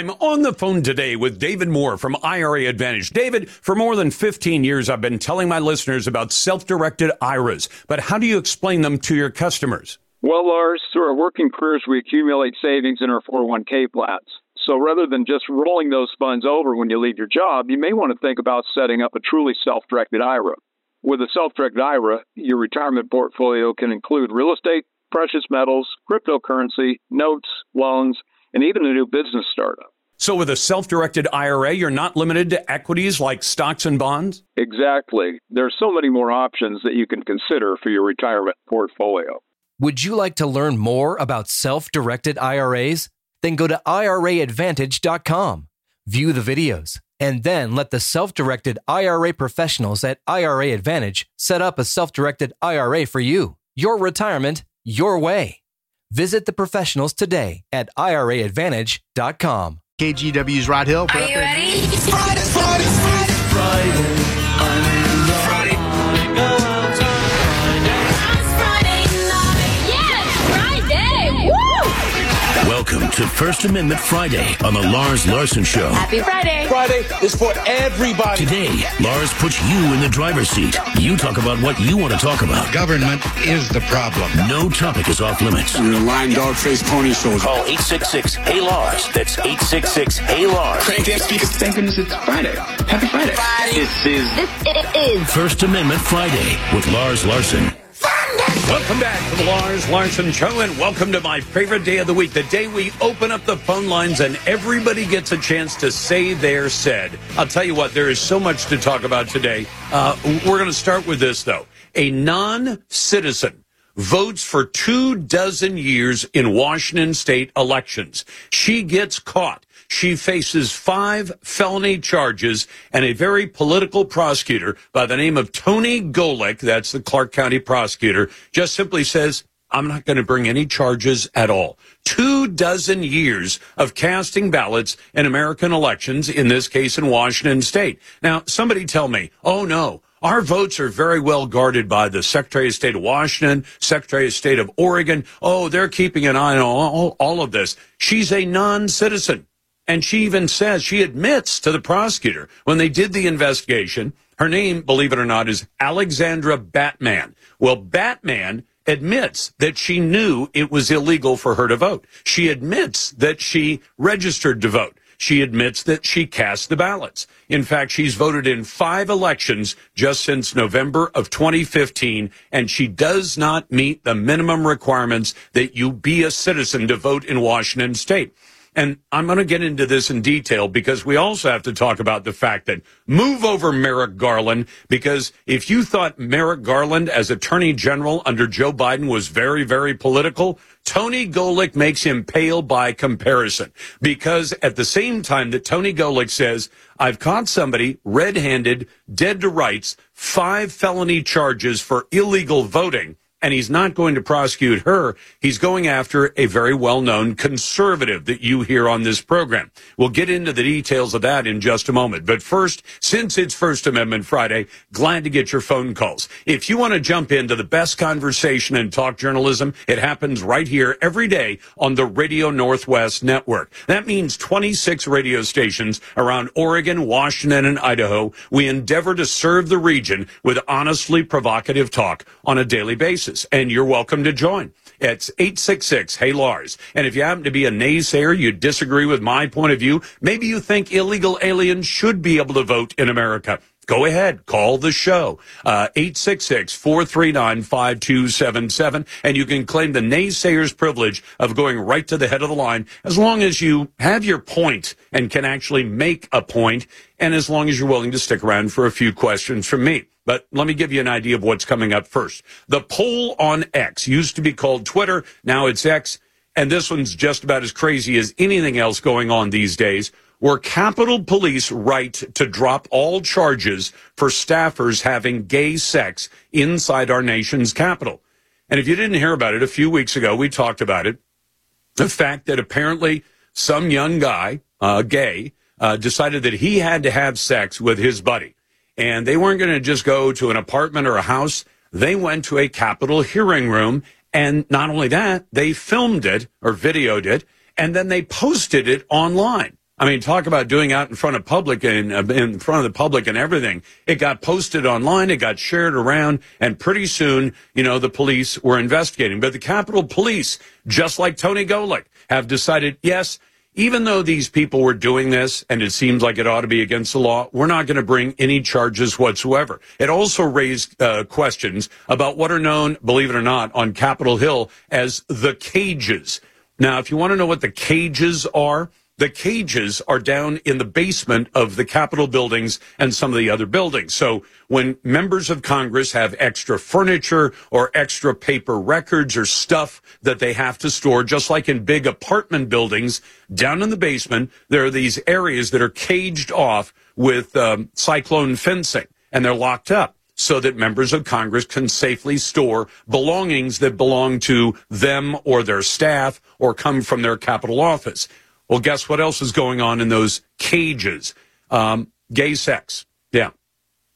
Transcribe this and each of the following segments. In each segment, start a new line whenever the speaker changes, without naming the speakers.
I'm on the phone today with David Moore from IRA Advantage. David, for more than 15 years, I've been telling my listeners about self-directed IRAs, but how do you explain them to your customers?
Well, Lars, through our working careers, we accumulate savings in our 401k plans. So rather than just rolling those funds over when you leave your job, you may want to think about setting up a truly self-directed IRA. With a self-directed IRA, your retirement portfolio can include real estate, precious metals, cryptocurrency, notes, loans, and even a new business startup.
So, with a self directed IRA, you're not limited to equities like stocks and bonds?
Exactly. There are so many more options that you can consider for your retirement portfolio.
Would you like to learn more about self directed IRAs? Then go to IRAadvantage.com, view the videos, and then let the self directed IRA professionals at IRA Advantage set up a self directed IRA for you. Your retirement, your way. Visit the professionals today at IRAadvantage.com.
KGW's Rod Hill.
Are you ready?
Friday, Friday, Friday, Friday.
To First Amendment Friday on the Lars Larson Show.
Happy Friday.
Friday is for everybody.
Today, Lars puts you in the driver's seat. You talk about what you want to talk about.
Government is the problem.
No topic is off limits.
You're a lying dog faced pony soldier.
Call 866 Hey Lars. That's 866 Hey Lars.
Crank that speaker. Thank goodness it's Friday. Happy Friday. Friday. This is
This it is.
First Amendment Friday with Lars Larson.
Welcome back to the Lars Larson Show, and welcome to my favorite day of the week, the day we open up the phone lines and everybody gets a chance to say their said. I'll tell you what, there is so much to talk about today. Uh, we're going to start with this, though. A non citizen votes for two dozen years in Washington state elections. She gets caught. She faces five felony charges and a very political prosecutor by the name of Tony Golik, that's the Clark County prosecutor, just simply says, I'm not going to bring any charges at all. Two dozen years of casting ballots in American elections, in this case in Washington state. Now, somebody tell me, oh no, our votes are very well guarded by the Secretary of State of Washington, Secretary of State of Oregon. Oh, they're keeping an eye on all, all of this. She's a non-citizen. And she even says, she admits to the prosecutor when they did the investigation, her name, believe it or not, is Alexandra Batman. Well, Batman admits that she knew it was illegal for her to vote. She admits that she registered to vote. She admits that she cast the ballots. In fact, she's voted in five elections just since November of 2015, and she does not meet the minimum requirements that you be a citizen to vote in Washington state. And I'm going to get into this in detail because we also have to talk about the fact that move over Merrick Garland because if you thought Merrick Garland as Attorney General under Joe Biden was very, very political, Tony Golik makes him pale by comparison. Because at the same time that Tony Golik says, I've caught somebody red-handed, dead to rights, five felony charges for illegal voting and he's not going to prosecute her. He's going after a very well-known conservative that you hear on this program. We'll get into the details of that in just a moment. But first, since it's First Amendment Friday, glad to get your phone calls. If you want to jump into the best conversation and talk journalism, it happens right here every day on the Radio Northwest Network. That means 26 radio stations around Oregon, Washington, and Idaho. We endeavor to serve the region with honestly provocative talk on a daily basis and you're welcome to join. It's 866 Hey Lars. And if you happen to be a naysayer, you disagree with my point of view, maybe you think illegal aliens should be able to vote in America. Go ahead, call the show, uh, 866-439-5277, and you can claim the naysayer's privilege of going right to the head of the line as long as you have your point and can actually make a point, and as long as you're willing to stick around for a few questions from me. But let me give you an idea of what's coming up first. The poll on X used to be called Twitter. Now it's X. And this one's just about as crazy as anything else going on these days. Were Capitol Police right to drop all charges for staffers having gay sex inside our nation's capital? And if you didn't hear about it a few weeks ago, we talked about it. The fact that apparently some young guy, uh, gay, uh, decided that he had to have sex with his buddy and they weren't going to just go to an apartment or a house. They went to a Capitol hearing room. And not only that, they filmed it or videoed it, and then they posted it online. I mean, talk about doing out in front of public and uh, in front of the public and everything. It got posted online. It got shared around and pretty soon, you know, the police were investigating. But the Capitol Police, just like Tony Golik, have decided, yes, even though these people were doing this and it seems like it ought to be against the law, we're not going to bring any charges whatsoever. It also raised uh, questions about what are known, believe it or not, on Capitol Hill as the cages. Now, if you want to know what the cages are, the cages are down in the basement of the Capitol buildings and some of the other buildings. So when members of Congress have extra furniture or extra paper records or stuff that they have to store, just like in big apartment buildings, down in the basement, there are these areas that are caged off with um, cyclone fencing and they're locked up so that members of Congress can safely store belongings that belong to them or their staff or come from their Capitol office. Well, guess what else is going on in those cages? Um, gay sex. Yeah.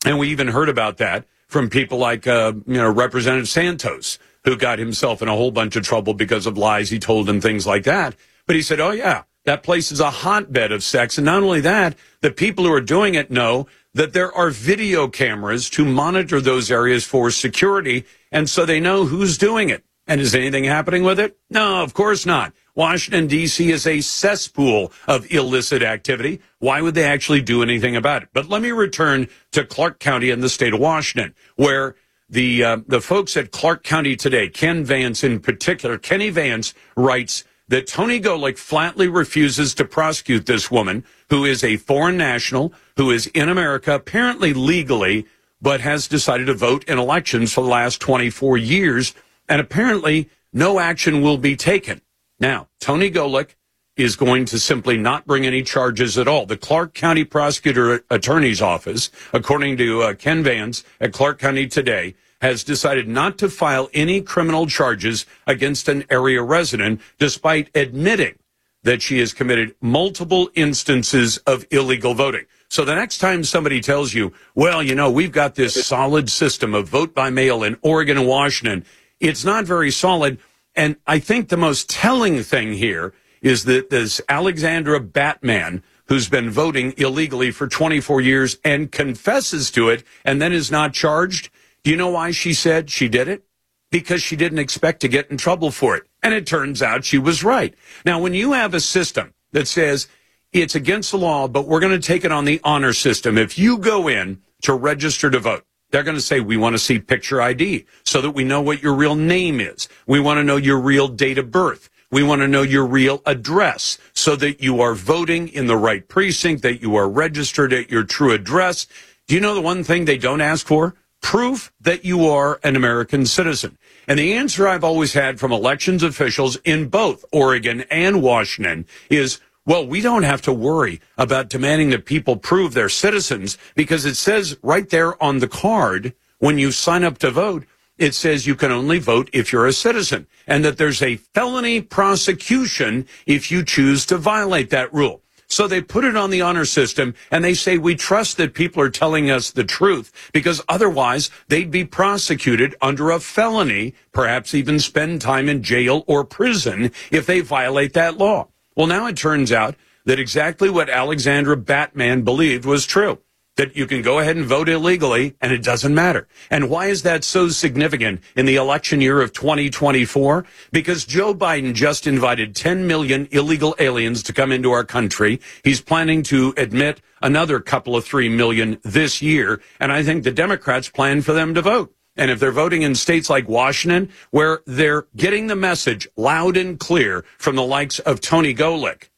And we even heard about that from people like, uh, you know, Representative Santos, who got himself in a whole bunch of trouble because of lies he told and things like that. But he said, oh, yeah, that place is a hotbed of sex. And not only that, the people who are doing it know that there are video cameras to monitor those areas for security. And so they know who's doing it. And is anything happening with it? No, of course not. Washington, D.C. is a cesspool of illicit activity. Why would they actually do anything about it? But let me return to Clark County in the state of Washington, where the uh, the folks at Clark County today, Ken Vance in particular, Kenny Vance writes that Tony Golik flatly refuses to prosecute this woman who is a foreign national who is in America apparently legally, but has decided to vote in elections for the last 24 years, and apparently no action will be taken. Now, Tony Golik is going to simply not bring any charges at all. The Clark County Prosecutor Attorney's Office, according to uh, Ken Vance at Clark County today, has decided not to file any criminal charges against an area resident, despite admitting that she has committed multiple instances of illegal voting. So the next time somebody tells you, well, you know, we've got this solid system of vote by mail in Oregon and Washington, it's not very solid and I think the most telling thing here is that this Alexandra Batman, who's been voting illegally for 24 years and confesses to it and then is not charged. Do you know why she said she did it? Because she didn't expect to get in trouble for it. And it turns out she was right. Now, when you have a system that says it's against the law, but we're going to take it on the honor system, if you go in to register to vote, they're going to say, we want to see picture ID so that we know what your real name is. We want to know your real date of birth. We want to know your real address so that you are voting in the right precinct, that you are registered at your true address. Do you know the one thing they don't ask for? Proof that you are an American citizen. And the answer I've always had from elections officials in both Oregon and Washington is well, we don't have to worry about demanding that people prove they're citizens because it says right there on the card when you sign up to vote, it says you can only vote if you're a citizen and that there's a felony prosecution if you choose to violate that rule. So they put it on the honor system and they say we trust that people are telling us the truth because otherwise they'd be prosecuted under a felony, perhaps even spend time in jail or prison if they violate that law. Well, now it turns out that exactly what Alexandra Batman believed was true. That you can go ahead and vote illegally and it doesn't matter. And why is that so significant in the election year of 2024? Because Joe Biden just invited 10 million illegal aliens to come into our country. He's planning to admit another couple of 3 million this year. And I think the Democrats plan for them to vote. And if they're voting in states like Washington, where they're getting the message loud and clear from the likes of Tony Golik,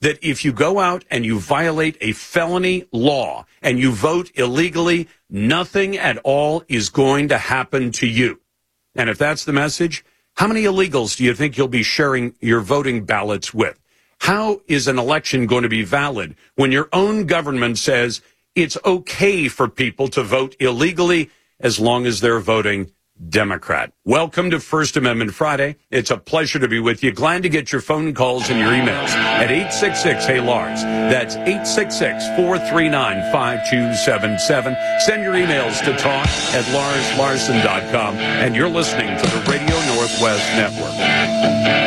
that if you go out and you violate a felony law and you vote illegally, nothing at all is going to happen to you. And if that's the message, how many illegals do you think you'll be sharing your voting ballots with? How is an election going to be valid when your own government says it's okay for people to vote illegally as long as they're voting Democrat. Welcome to First Amendment Friday. It's a pleasure to be with you. Glad to get your phone calls and your emails at 866 Hey Lars. That's 866 439 5277. Send your emails to talk at larslarson.com. And you're listening to the Radio Northwest Network.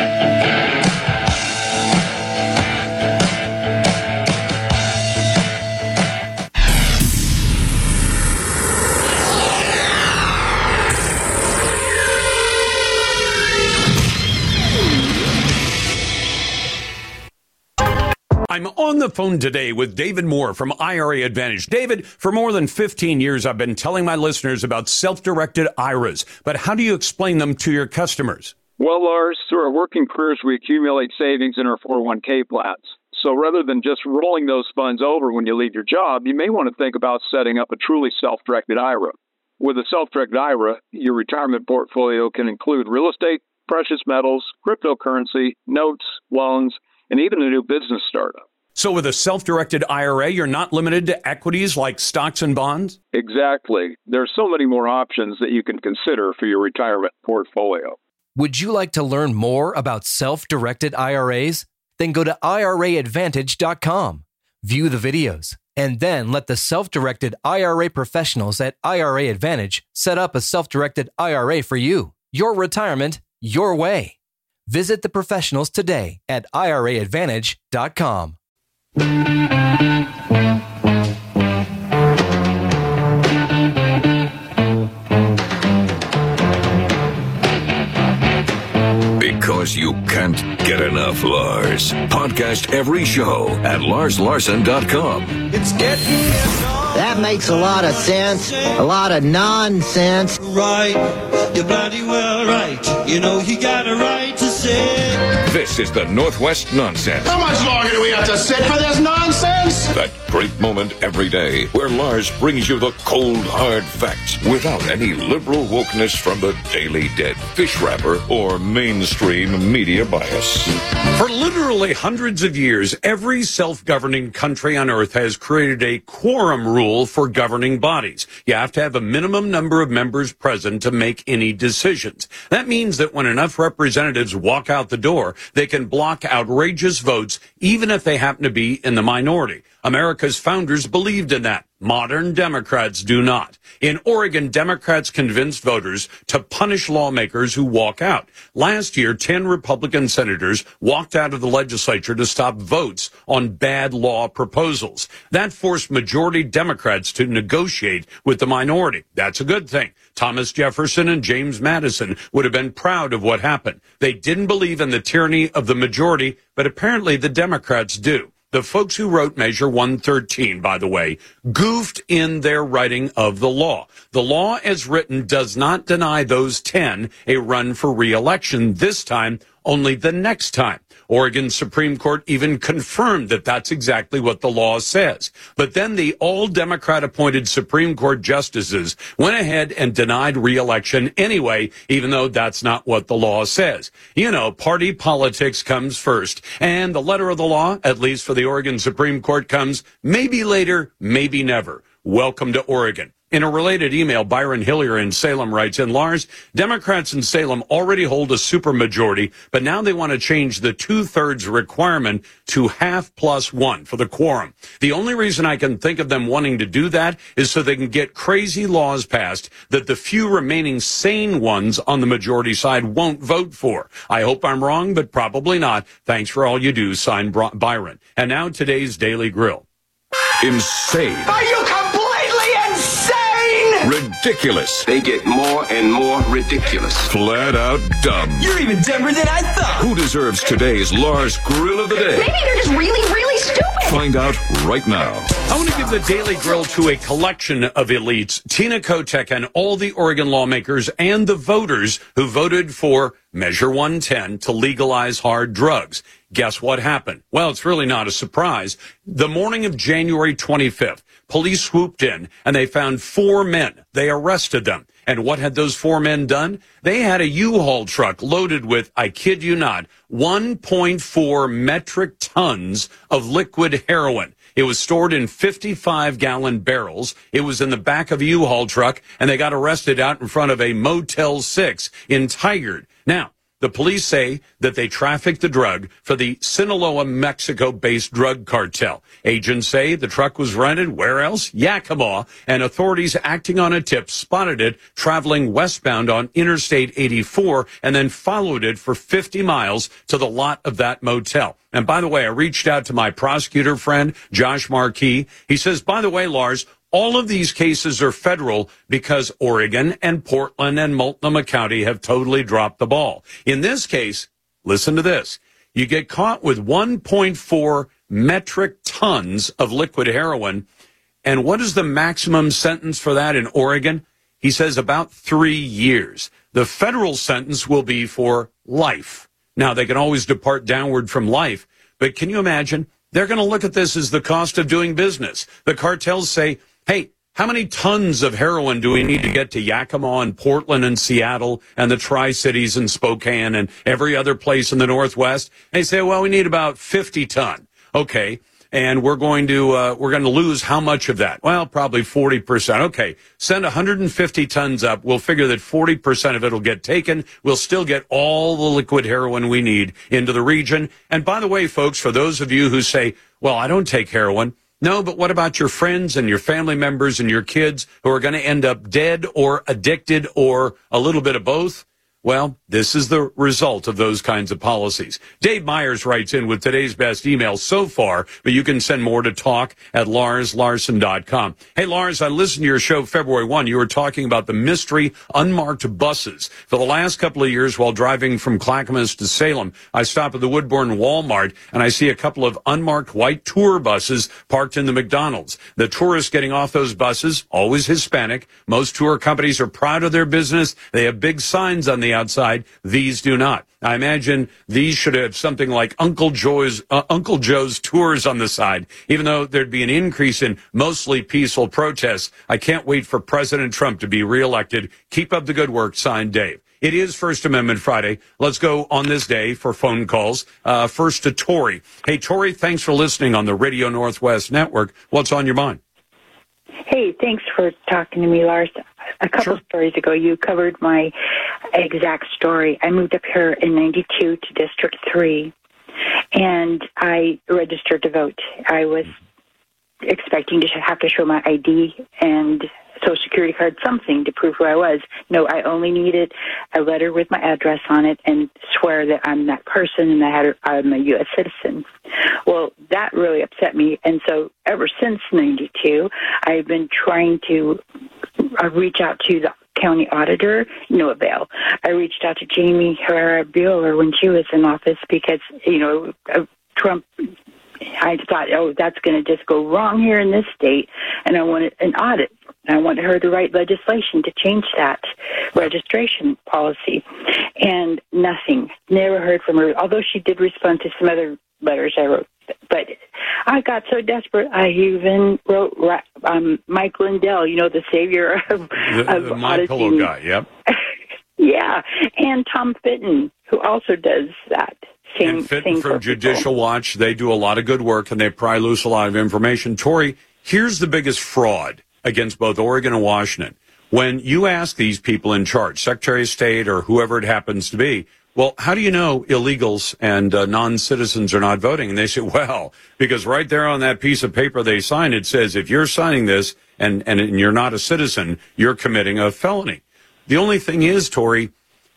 I'm on the phone today with David Moore from IRA Advantage. David, for more than 15 years, I've been telling my listeners about self-directed IRAs, but how do you explain them to your customers?
Well, Lars, through our working careers, we accumulate savings in our 401k plans. So rather than just rolling those funds over when you leave your job, you may want to think about setting up a truly self directed IRA. With a self directed IRA, your retirement portfolio can include real estate, precious metals, cryptocurrency, notes, loans, and even a new business startup.
So with a self-directed IRA, you're not limited to equities like stocks and bonds?
Exactly. There are so many more options that you can consider for your retirement portfolio.
Would you like to learn more about self directed IRAs? Then go to IRAadvantage.com, view the videos, and then let the self directed IRA professionals at IRA Advantage set up a self directed IRA for you. Your retirement, your way. Visit the professionals today at IRAadvantage.com.
Because you can't get enough, Lars. Podcast every show at larslarson.com.
It's getting
That makes a lot of sense. A lot of nonsense.
right. You're bloody well right. You know you got a right to say.
This is the Northwest Nonsense.
How much longer do we have to sit for this nonsense?
That great moment every day where Lars brings you the cold, hard facts without any liberal wokeness from the Daily Dead, fish wrapper, or mainstream media bias.
For literally hundreds of years, every self-governing country on earth has created a quorum rule for governing bodies. You have to have a minimum number of members present to make any decisions. That means that when enough representatives walk out the door, they can block outrageous votes, even if they happen to be in the minority. America's founders believed in that. Modern Democrats do not. In Oregon, Democrats convinced voters to punish lawmakers who walk out. Last year, 10 Republican senators walked out of the legislature to stop votes on bad law proposals. That forced majority Democrats to negotiate with the minority. That's a good thing. Thomas Jefferson and James Madison would have been proud of what happened. They didn't believe in the tyranny of the majority, but apparently the Democrats do. The folks who wrote Measure 113, by the way, goofed in their writing of the law. The law as written does not deny those 10 a run for re-election this time, only the next time. Oregon Supreme Court even confirmed that that's exactly what the law says. But then the all Democrat appointed Supreme Court justices went ahead and denied re-election anyway, even though that's not what the law says. You know, party politics comes first. And the letter of the law, at least for the Oregon Supreme Court, comes maybe later, maybe never. Welcome to Oregon. In a related email, Byron Hillier in Salem writes, in Lars, Democrats in Salem already hold a supermajority, but now they want to change the two-thirds requirement to half plus one for the quorum. The only reason I can think of them wanting to do that is so they can get crazy laws passed that the few remaining sane ones on the majority side won't vote for. I hope I'm wrong, but probably not. Thanks for all you do, signed Byron. And now today's Daily Grill.
Insane. Ridiculous.
They get more and more ridiculous.
Flat out dumb.
You're even dumber than I thought.
Who deserves today's Lars Grill of the Day?
Maybe they're just really, really stupid.
Find out right now.
I want to give the Daily Grill to a collection of elites, Tina Kotek and all the Oregon lawmakers and the voters who voted for Measure 110 to legalize hard drugs. Guess what happened? Well, it's really not a surprise. The morning of January 25th, police swooped in and they found four men. They arrested them. And what had those four men done? They had a U-Haul truck loaded with, I kid you not, 1.4 metric tons of liquid heroin. It was stored in 55 gallon barrels. It was in the back of a U-Haul truck and they got arrested out in front of a Motel 6 in Tigard. Now, the police say that they trafficked the drug for the Sinaloa, Mexico based drug cartel. Agents say the truck was rented where else? Yakima. And authorities acting on a tip spotted it traveling westbound on Interstate 84 and then followed it for 50 miles to the lot of that motel. And by the way, I reached out to my prosecutor friend, Josh Marquis. He says, by the way, Lars, all of these cases are federal because Oregon and Portland and Multnomah County have totally dropped the ball. In this case, listen to this. You get caught with 1.4 metric tons of liquid heroin. And what is the maximum sentence for that in Oregon? He says about three years. The federal sentence will be for life. Now, they can always depart downward from life, but can you imagine? They're going to look at this as the cost of doing business. The cartels say, hey, how many tons of heroin do we need to get to Yakima and Portland and Seattle and the Tri Cities and Spokane and every other place in the Northwest? They say, well, we need about 50 ton. Okay and we're going to uh, we're going to lose how much of that? Well, probably forty percent. Okay, send 150 tons up. We'll figure that 40 percent of it will get taken. We'll still get all the liquid heroin we need into the region. And by the way, folks, for those of you who say, "Well, I don't take heroin," No, but what about your friends and your family members and your kids who are going to end up dead or addicted or a little bit of both? Well, this is the result of those kinds of policies. Dave Myers writes in with today's best email so far, but you can send more to talk at larslarson.com. Hey, Lars, I listened to your show February 1. You were talking about the mystery unmarked buses. For the last couple of years while driving from Clackamas to Salem, I stop at the Woodburn Walmart and I see a couple of unmarked white tour buses parked in the McDonald's. The tourists getting off those buses, always Hispanic. Most tour companies are proud of their business. They have big signs on the outside. These do not. I imagine these should have something like Uncle Joe's uh, Uncle Joe's tours on the side. Even though there'd be an increase in mostly peaceful protests, I can't wait for President Trump to be reelected. Keep up the good work. Signed, Dave. It is First Amendment Friday. Let's go on this day for phone calls. Uh, first to Tori. Hey, Tori, thanks for listening on the Radio Northwest Network. What's on your mind?
Hey, thanks for talking to me, Lars. A couple sure. stories ago, you covered my exact story. I moved up here in 92 to District 3, and I registered to vote. I was expecting to have to show my ID and social security card, something to prove who I was. No, I only needed a letter with my address on it and swear that I'm that person and that I'm a U.S. citizen. Well, that really upset me. And so ever since 92, I've been trying to uh, reach out to the county auditor, no avail. I reached out to Jaime Herrera Beutler when she was in office because, you know, uh, Trump I thought, oh, that's going to just go wrong here in this state, and I wanted an audit. I wanted her to write legislation to change that registration policy, and nothing. Never heard from her. Although she did respond to some other letters I wrote, but I got so desperate. I even wrote um, Mike Lindell, you know, the savior of,
the,
of
the My Pillow guy. Yep.
yeah, and Tom Fitton, who also does that. Same,
and Fitton from Judicial Watch, they do a lot of good work and they pry loose a lot of information. Tori, here's the biggest fraud against both Oregon and Washington. When you ask these people in charge, Secretary of State or whoever it happens to be, well, how do you know illegals and uh, non-citizens are not voting? And they say, well, because right there on that piece of paper they sign, it says if you're signing this and, and, and you're not a citizen, you're committing a felony. The only thing is, Tori,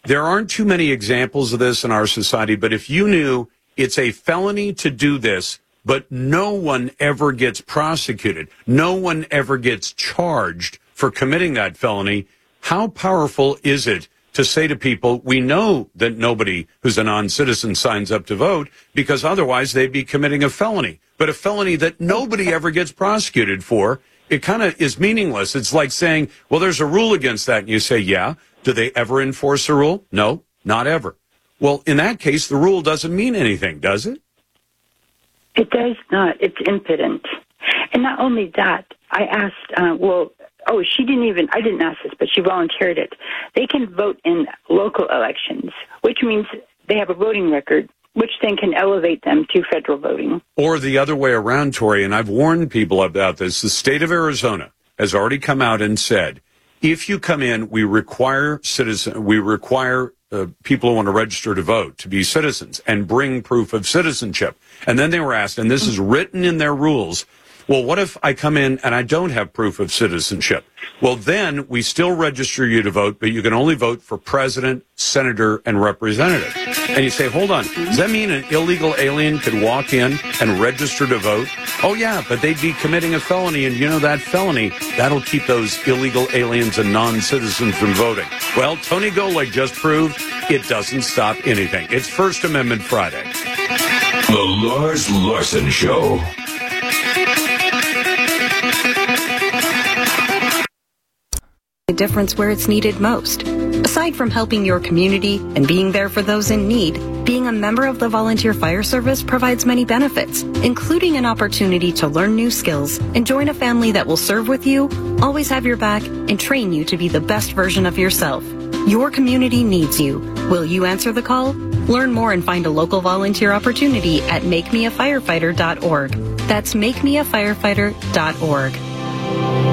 there aren't too many examples of this in our society, but if you knew it's a felony to do this, but no one ever gets prosecuted, no one ever gets charged for committing that felony, how powerful is it to say to people, we know that nobody who's a non-citizen signs up to vote because otherwise they'd be committing a felony, but a felony that nobody ever gets prosecuted for. It kind of is meaningless. It's like saying, well, there's a rule against that. And you say, yeah, do they ever enforce a rule? No, not ever. Well, in that case, the rule doesn't mean anything, does it?
It does not. It's impotent. And not only that, I asked, uh, well, oh, she didn't even, I didn't ask this, but she volunteered it. They can vote in local elections, which means they have a voting record, which then can elevate them to federal voting.
Or the other way around, Tori, and I've warned people about this. The state of Arizona has already come out and said if you come in, we require citizen, we require uh, people who want to register to vote to be citizens and bring proof of citizenship. And then they were asked, and this is written in their rules, well, what if I come in and I don't have proof of citizenship? Well, then we still register you to vote, but you can only vote for president, senator, and representative. And you say, hold on, does that mean an illegal alien could walk in and register to vote? Oh, yeah, but they'd be committing a felony. And you know, that felony, that'll keep those illegal aliens and non citizens from voting. Well, Tony Golik just proved it doesn't stop anything. It's First Amendment Friday.
The Lars Larson Show.
A difference where it's needed most. Aside from helping your community and being there for those in need, being a member of the Volunteer Fire Service provides many benefits, including an opportunity to learn new skills and join a family that will serve with you, always have your back, and train you to be the best version of yourself. Your community needs you. Will you answer the call? Learn more and find a local volunteer opportunity at makemeafirefighter.org. That's makemeafirefighter.org.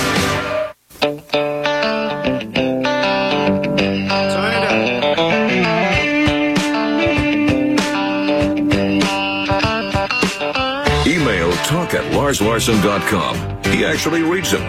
Email talk at larslarson.com. He actually reads them.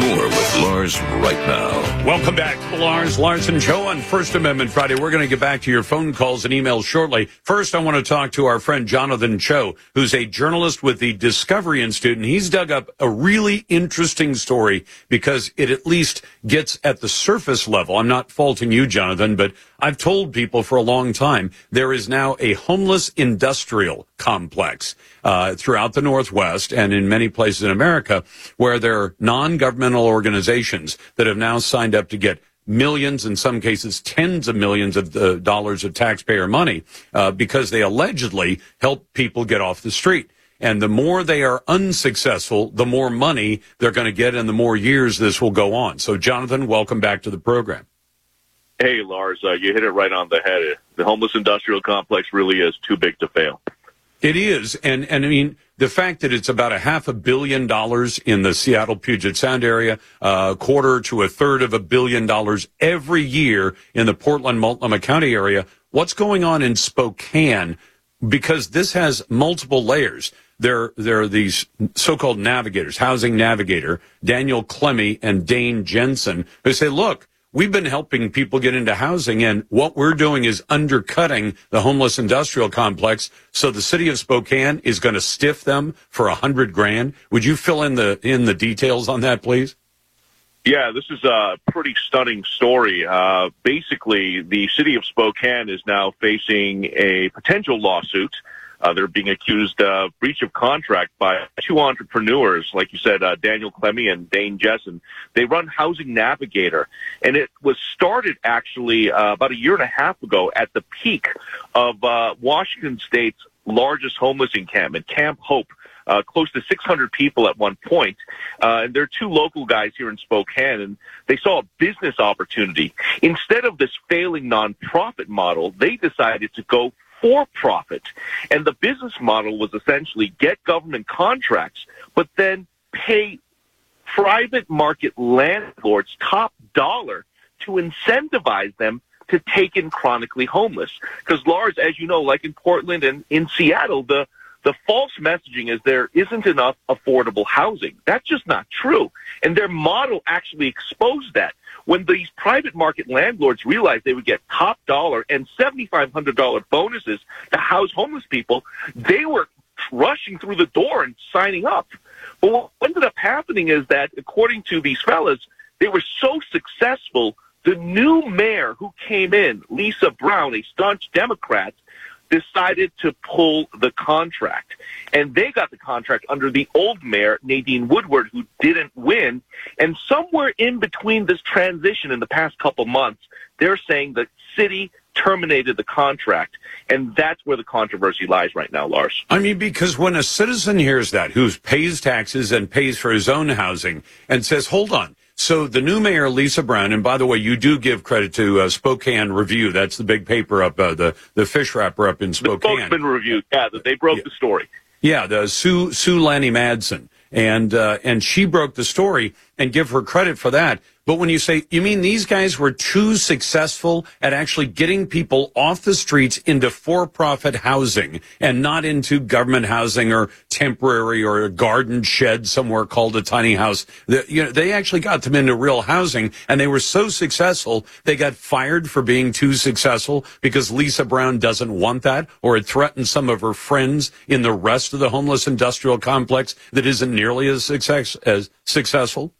More with Lars right now.
Welcome back to Lars Larson Show on First Amendment Friday. We're going to get back to your phone calls and emails shortly. First, I want to talk to our friend Jonathan Choe, who's a journalist with the Discovery Institute, and he's dug up a really interesting story because it at least gets at the surface level. I'm not faulting you, Jonathan, but I've told people for a long time there is now a homeless industrial complex uh, throughout the Northwest and in many places in America where there are non-governmental organizations that have now signed up to get millions, in some cases tens of millions of uh, dollars of taxpayer money uh, because they allegedly help people get off the street. And the more they are unsuccessful, the more money they're going to get and the more years this will go on. So, Jonathan, welcome back to the program.
Hey, Lars, uh, you hit it right on the head. The homeless industrial complex really is too big to fail.
It is, and and I mean the fact that it's about a half a billion dollars in the Seattle Puget Sound area, a quarter to a third of a billion dollars every year in the Portland Multnomah County area. What's going on in Spokane? Because this has multiple layers. There, there are these so-called navigators, housing navigator, Daniel Clemmy and Dane Jensen, who say, look, We've been helping people get into housing and what we're doing is undercutting the homeless industrial complex. So the city of Spokane is going to stiff them for a hundred grand. Would you fill in the, in the details on that, please?
Yeah, this is a pretty stunning story. Uh, basically, the city of Spokane is now facing a potential lawsuit uh, they're being accused of breach of contract by two entrepreneurs, like you said, uh, Daniel Clemmy and Dane Jessen. They run Housing Navigator, and it was started actually uh, about a year and a half ago at the peak of uh, Washington State's largest homeless encampment, Camp Hope. Uh, close to 600 people at one point. Uh, and there are two local guys here in Spokane, and they saw a business opportunity. Instead of this failing nonprofit model, they decided to go for profit. And the business model was essentially get government contracts, but then pay private market landlords top dollar to incentivize them to take in chronically homeless. Because Lars, as you know, like in Portland and in Seattle, the the false messaging is there isn't enough affordable housing. That's just not true. And their model actually exposed that. When these private market landlords realized they would get top dollar and $7,500 bonuses to house homeless people, they were rushing through the door and signing up. But what ended up happening is that, according to these fellas, they were so successful, the new mayor who came in, Lisa Brown, a staunch Democrat, decided to pull the contract. And they got the contract under the old mayor, Nadine Woodward, who didn't win. And somewhere in between this transition in the past couple months, they're saying the city terminated the contract. And that's where the controversy lies right now, Lars.
I mean, because when a citizen hears that, who pays taxes and pays for his own housing, and says, hold on, so the new mayor, Lisa Brown, and by the way, you do give credit to uh, Spokane Review. That's the big paper up, uh, the the fish wrapper up in Spokane.
The Spokesman Review, yeah, they broke
yeah.
the story.
Yeah, the Sue Sue Lanny Madsen, and uh, and she broke the story and give her credit for that. But when you say, you mean these guys were too successful at actually getting people off the streets into for-profit housing and not into government housing or temporary or a garden shed somewhere called a tiny house. The, you know, they actually got them into real housing and they were so successful, they got fired for being too successful because Lisa Brown doesn't want that or it threatened some of her friends in the rest of the homeless industrial complex that isn't nearly as success, as successful.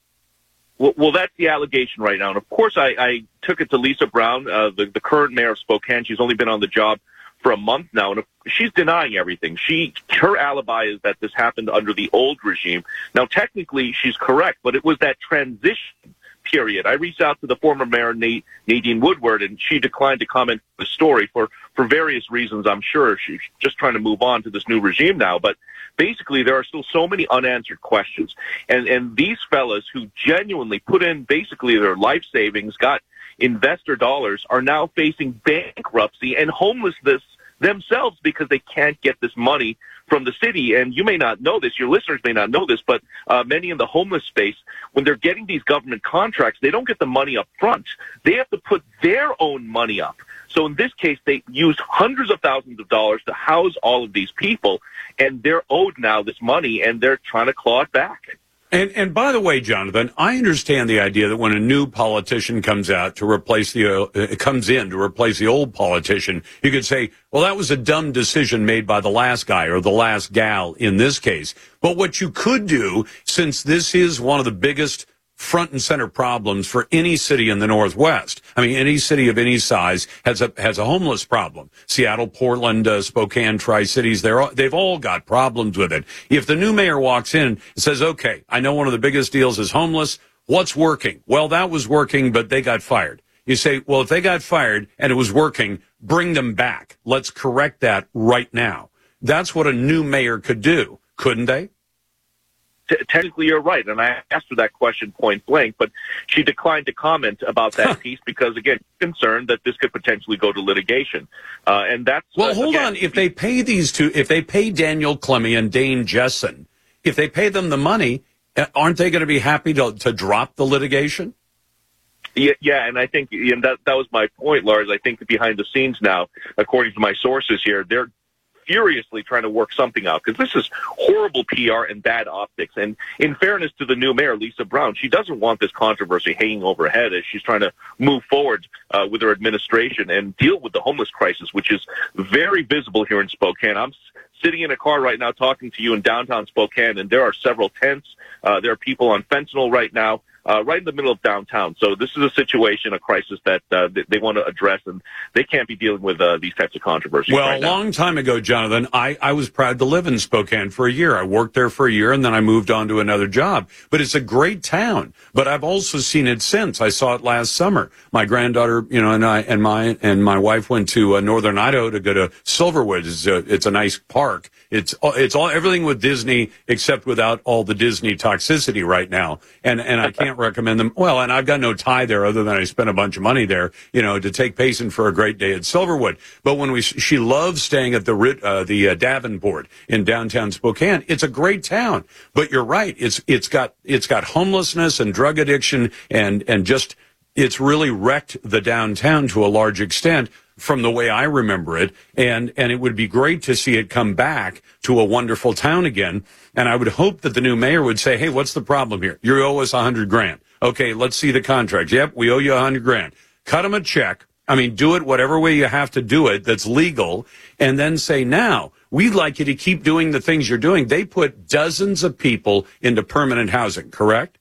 Well, well, that's the allegation right now. And of course, I, I took it to Lisa Brown, uh, the, the current mayor of Spokane. She's only been on the job for a month now, and she's denying everything. She, her alibi is that this happened under the old regime. Now, technically, she's correct, but it was that transition period. I reached out to the former mayor Nadine Woodward, and she declined to comment on the story for for various reasons. I'm sure she's just trying to move on to this new regime now. But basically, there are still so many unanswered questions, and and these fellas who genuinely put in basically their life savings, got investor dollars, are now facing bankruptcy and homelessness themselves because they can't get this money from the city. And you may not know this, your listeners may not know this, but uh, many in the homeless space, when they're getting these government contracts, they don't get the money up front. They have to put their own money up. So in this case, they used hundreds of thousands of dollars to house all of these people, and they're owed now this money, and they're trying to claw it back.
And and by the way, Jonathan, I understand the idea that when a new politician comes out to replace the uh, comes in to replace the old politician, you could say, well, that was a dumb decision made by the last guy or the last gal in this case. But what you could do, since this is one of the biggest front and center problems for any city in the Northwest. I mean, any city of any size has a has a homeless problem. Seattle, Portland, uh, Spokane, Tri Cities, they're they've all got problems with it. If the new mayor walks in and says, "Okay, I know one of the biggest deals is homeless. What's working?" Well, that was working, but they got fired. You say, "Well, if they got fired and it was working, bring them back. Let's correct that right now." That's what a new mayor could do, couldn't they?
T- technically you're right. And I asked her that question point blank, but she declined to comment about that piece because, again, concerned that this could potentially go to litigation. Uh, and that's
well.
uh,
hold
again,
on. If they pay these two, if they pay Daniel Clemmy and Dane Jessen, if they pay them the money, uh, aren't they going to be happy to to drop the litigation?
Yeah, yeah, and I think and that that was my point, Lars. I think behind the scenes now, according to my sources here, they're furiously trying to work something out because this is horrible PR and bad optics. And in fairness to the new mayor, Lisa Brown, she doesn't want this controversy hanging over her head as she's trying to move forward uh, with her administration and deal with the homeless crisis, which is very visible here in Spokane. I'm sitting in a car right now talking to you in downtown Spokane, and there are several tents. Uh, there are people on fentanyl right now uh, right in the middle of downtown. So this is a situation, a crisis that uh, they, they want to address, and they can't be dealing with uh, these types of controversies.
Well,
right
a
now.
long time ago, Jonathan, I, I was proud to live in Spokane for a year. I worked there for a year and then I moved on to another job. But it's a great town. But I've also seen it since. I saw it last summer. My granddaughter, you know, and I and my and my wife went to uh, Northern Idaho to go to Silverwood. It's a, it's a nice park. It's it's all everything with Disney except without all the Disney toxicity right now. And and I can't recommend them. Well, and I've got no tie there other than I spent a bunch of money there, you know, to take Payson for a great day at Silverwood. But when we she loves staying at the uh, the uh, Davenport in downtown Spokane. It's a great town. But you're right. It's it's got it's got homelessness and drug addiction and and just it's really wrecked the downtown to a large extent from the way I remember it. And, and it would be great to see it come back to a wonderful town again. And I would hope that the new mayor would say, Hey, what's the problem here? You owe us a hundred grand. Okay. Let's see the contract. Yep. We owe you a hundred grand. Cut them a check. I mean, do it whatever way you have to do it that's legal and then say, now we'd like you to keep doing the things you're doing. They put dozens of people into permanent housing, correct?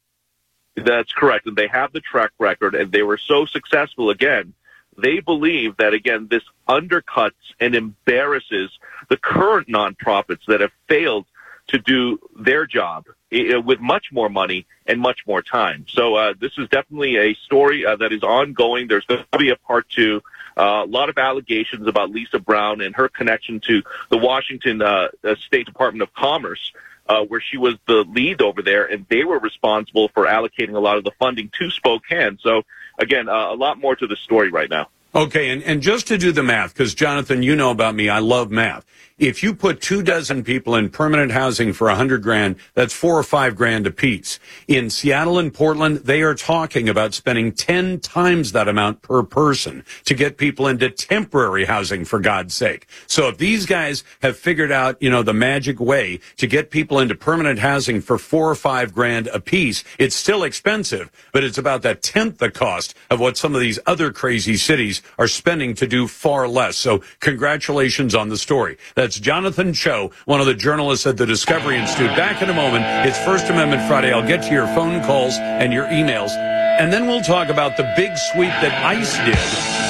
That's correct. And they have the track record, and they were so successful again. They believe that, again, this undercuts and embarrasses the current nonprofits that have failed to do their job with much more money and much more time. So uh, this is definitely a story uh, that is ongoing. There's going to be a part two. Uh, a lot of allegations about Lisa Brown and her connection to the Washington uh, State Department of Commerce uh, where she was the lead over there, and they were responsible for allocating a lot of the funding to Spokane. So, again, uh, a lot more to the story right now.
Okay, and, and just to do the math, because Jonathan, you know about me, I love math. If you put two dozen people in permanent housing for a hundred grand, that's four or five grand apiece. In Seattle and Portland, they are talking about spending 10 times that amount per person to get people into temporary housing, for God's sake. So if these guys have figured out, you know, the magic way to get people into permanent housing for four or five grand apiece, it's still expensive, but it's about that tenth the cost of what some of these other crazy cities are spending to do far less. So congratulations on the story. Jonathan Choe, one of the journalists at the Discovery Institute. Back in a moment. It's First Amendment Friday. I'll get to your phone calls and your emails. And then we'll talk about the big sweep that ICE did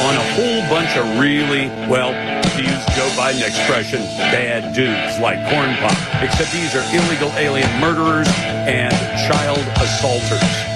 on a whole bunch of really, well, to use Joe Biden expression, bad dudes like Corn Pop. Except these are illegal alien murderers and child assaulters.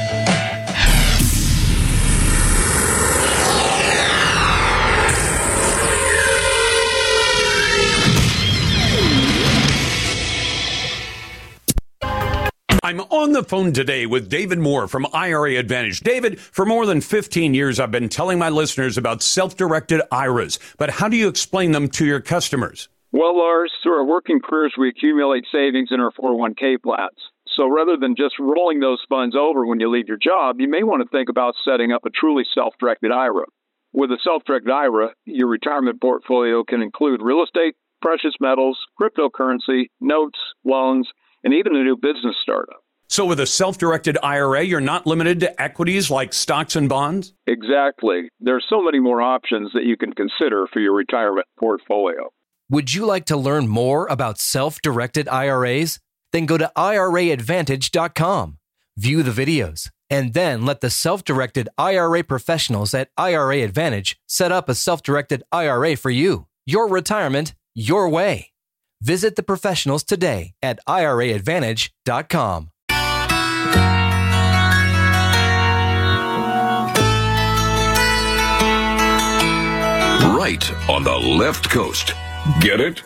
I'm on the phone today with David Moore from IRA Advantage. David, for more than 15 years, I've been telling my listeners about self-directed IRAs, but how do you explain them to your customers?
Well, Lars, through our working careers, we accumulate savings in our 401k plans. So rather than just rolling those funds over when you leave your job, you may want to think about setting up a truly self-directed IRA. With a self-directed IRA, your retirement portfolio can include real estate, precious metals, cryptocurrency, notes, loans, and even a new business startup.
So, with a self directed IRA, you're not limited to equities like stocks and bonds?
Exactly. There are so many more options that you can consider for your retirement portfolio.
Would you like to learn more about self directed IRAs? Then go to IRAadvantage.com, view the videos, and then let the self directed IRA professionals at IRA Advantage set up a self directed IRA for you. Your retirement, your way. Visit the professionals today at IRAadvantage.com.
Right on the left coast. Get it?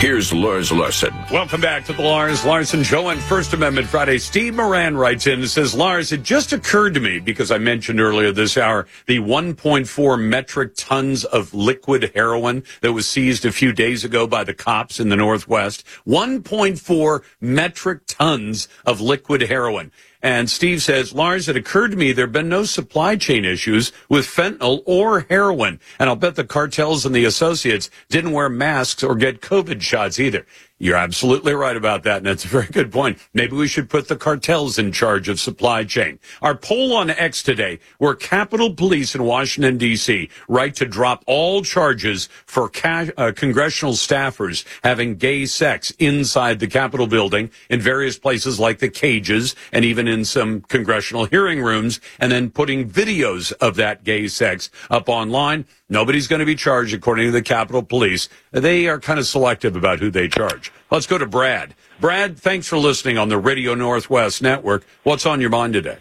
Here's Lars Larson.
Welcome back to the Lars Larson Show on First Amendment Friday. Steve Moran writes in and says, Lars, it just occurred to me because I mentioned earlier this hour the 1.4 metric tons of liquid heroin that was seized a few days ago by the cops in the Northwest. 1.4 metric tons of liquid heroin. And Steve says, Lars, it occurred to me there have been no supply chain issues with fentanyl or heroin. And I'll bet the cartels and the associates didn't wear masks or get COVID shots either. You're absolutely right about that, and that's a very good point. Maybe we should put the cartels in charge of supply chain. Our poll on X today, where Capitol Police in Washington, D.C. right to drop all charges for uh, congressional staffers having gay sex inside the Capitol building in various places like the cages and even in some congressional hearing rooms, and then putting videos of that gay sex up online. Nobody's going to be charged according to the Capitol Police. They are kind of selective about who they charge. Let's go to Brad. Brad, thanks for listening on the Radio Northwest Network. What's on your mind today?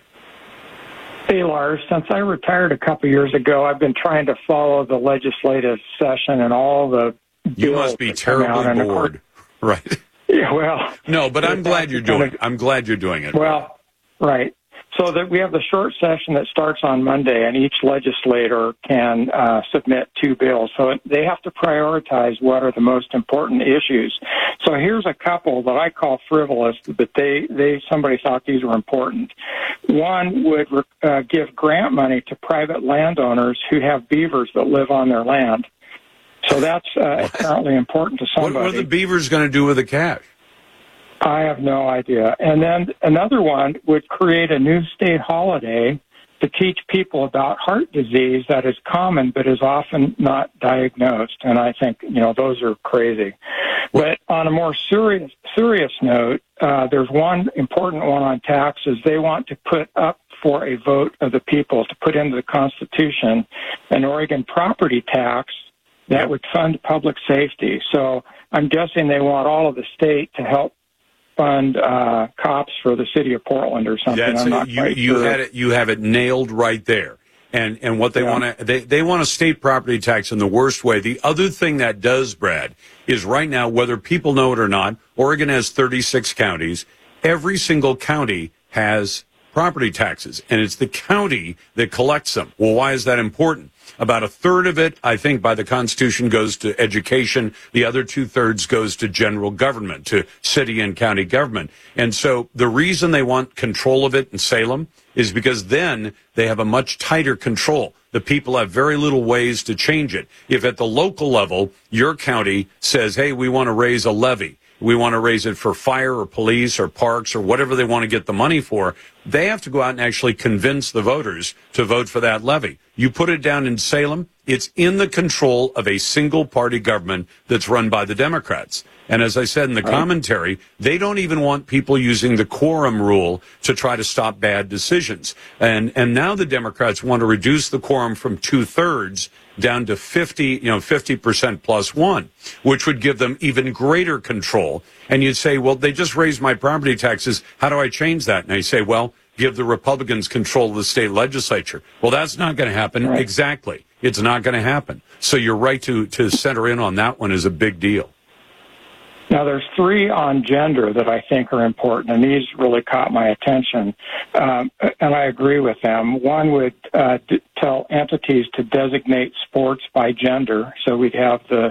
Hey, Lars. Since I retired a couple years ago, I've been trying to follow the legislative session and all the.
You must be terribly bored, right?
Yeah, well.
No, but I'm glad you're doing. I'm glad you're doing it.
Well, right. So that we have the short session that starts on Monday, and each legislator can uh, submit two bills. So they have to prioritize what are the most important issues. So here's a couple that I call frivolous, but they they somebody thought these were important. One would uh, give grant money to private landowners who have beavers that live on their land. So that's uh, apparently important to somebody.
What, what are the beavers going to do with the cash?
I have no idea. And then another one would create a new state holiday to teach people about heart disease that is common but is often not diagnosed. And I think, you know, those are crazy. But on a more serious, serious note, uh, there's one important one on taxes. They want to put up for a vote of the people to put into the Constitution an Oregon property tax that would fund public safety. So I'm guessing they want all of the state to help fund uh, cops for the city of Portland or something.
That's
I'm not
you,
quite
you
sure.
had it. You have it nailed right there. And and what they
Yeah.
want to they they want a state property tax in the worst way. The other thing that does, Brad, is right now whether people know it or not, Oregon has 36 counties. Every single county has property taxes, and it's the county that collects them. Well, why is that important? About a third of it, I think, by the Constitution goes to education. The other two thirds goes to general government, to city and county government. And so the reason they want control of it in Salem is because then they have a much tighter control. The people have very little ways to change it. If at the local level, your county says, hey, we want to raise a levy, we want to raise it for fire or police or parks or whatever they want to get the money for, they have to go out and actually convince the voters to vote for that levy. You put it down in Salem, it's in the control of a single party government that's run by the Democrats. And as I said in the commentary, they don't even want people using the quorum rule to try to stop bad decisions. And, and now the Democrats want to reduce the quorum from two thirds down to 50, you know, 50% plus one, which would give them even greater control. And you'd say, well, they just raised my property taxes. How do I change that? And they say, well, give the Republicans control of the state legislature. Well, that's not going to happen.
Right.
Exactly. It's not going to happen. So you're right to, to center in on that one is a big deal.
Now, there's three on gender that I think are important, and these really caught my attention, um, and I agree with them. One would uh, d- tell entities to designate sports by gender, so we'd have the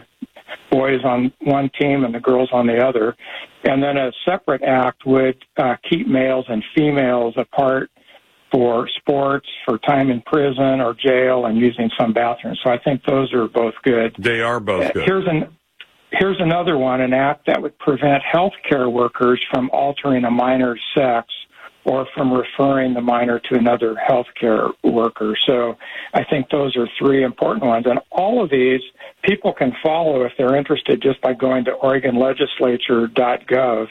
boys on one team and the girls on the other, and then a separate act would uh, keep males and females apart for sports, for time in prison or jail, and using some bathrooms. So I think those are both good.
They are both good.
Here's an here's another one, an act that would prevent healthcare workers from altering a minor's sex or from referring the minor to another healthcare worker. So I think those are three important ones. And all of these people can follow if they're interested just by going to OregonLegislature.gov.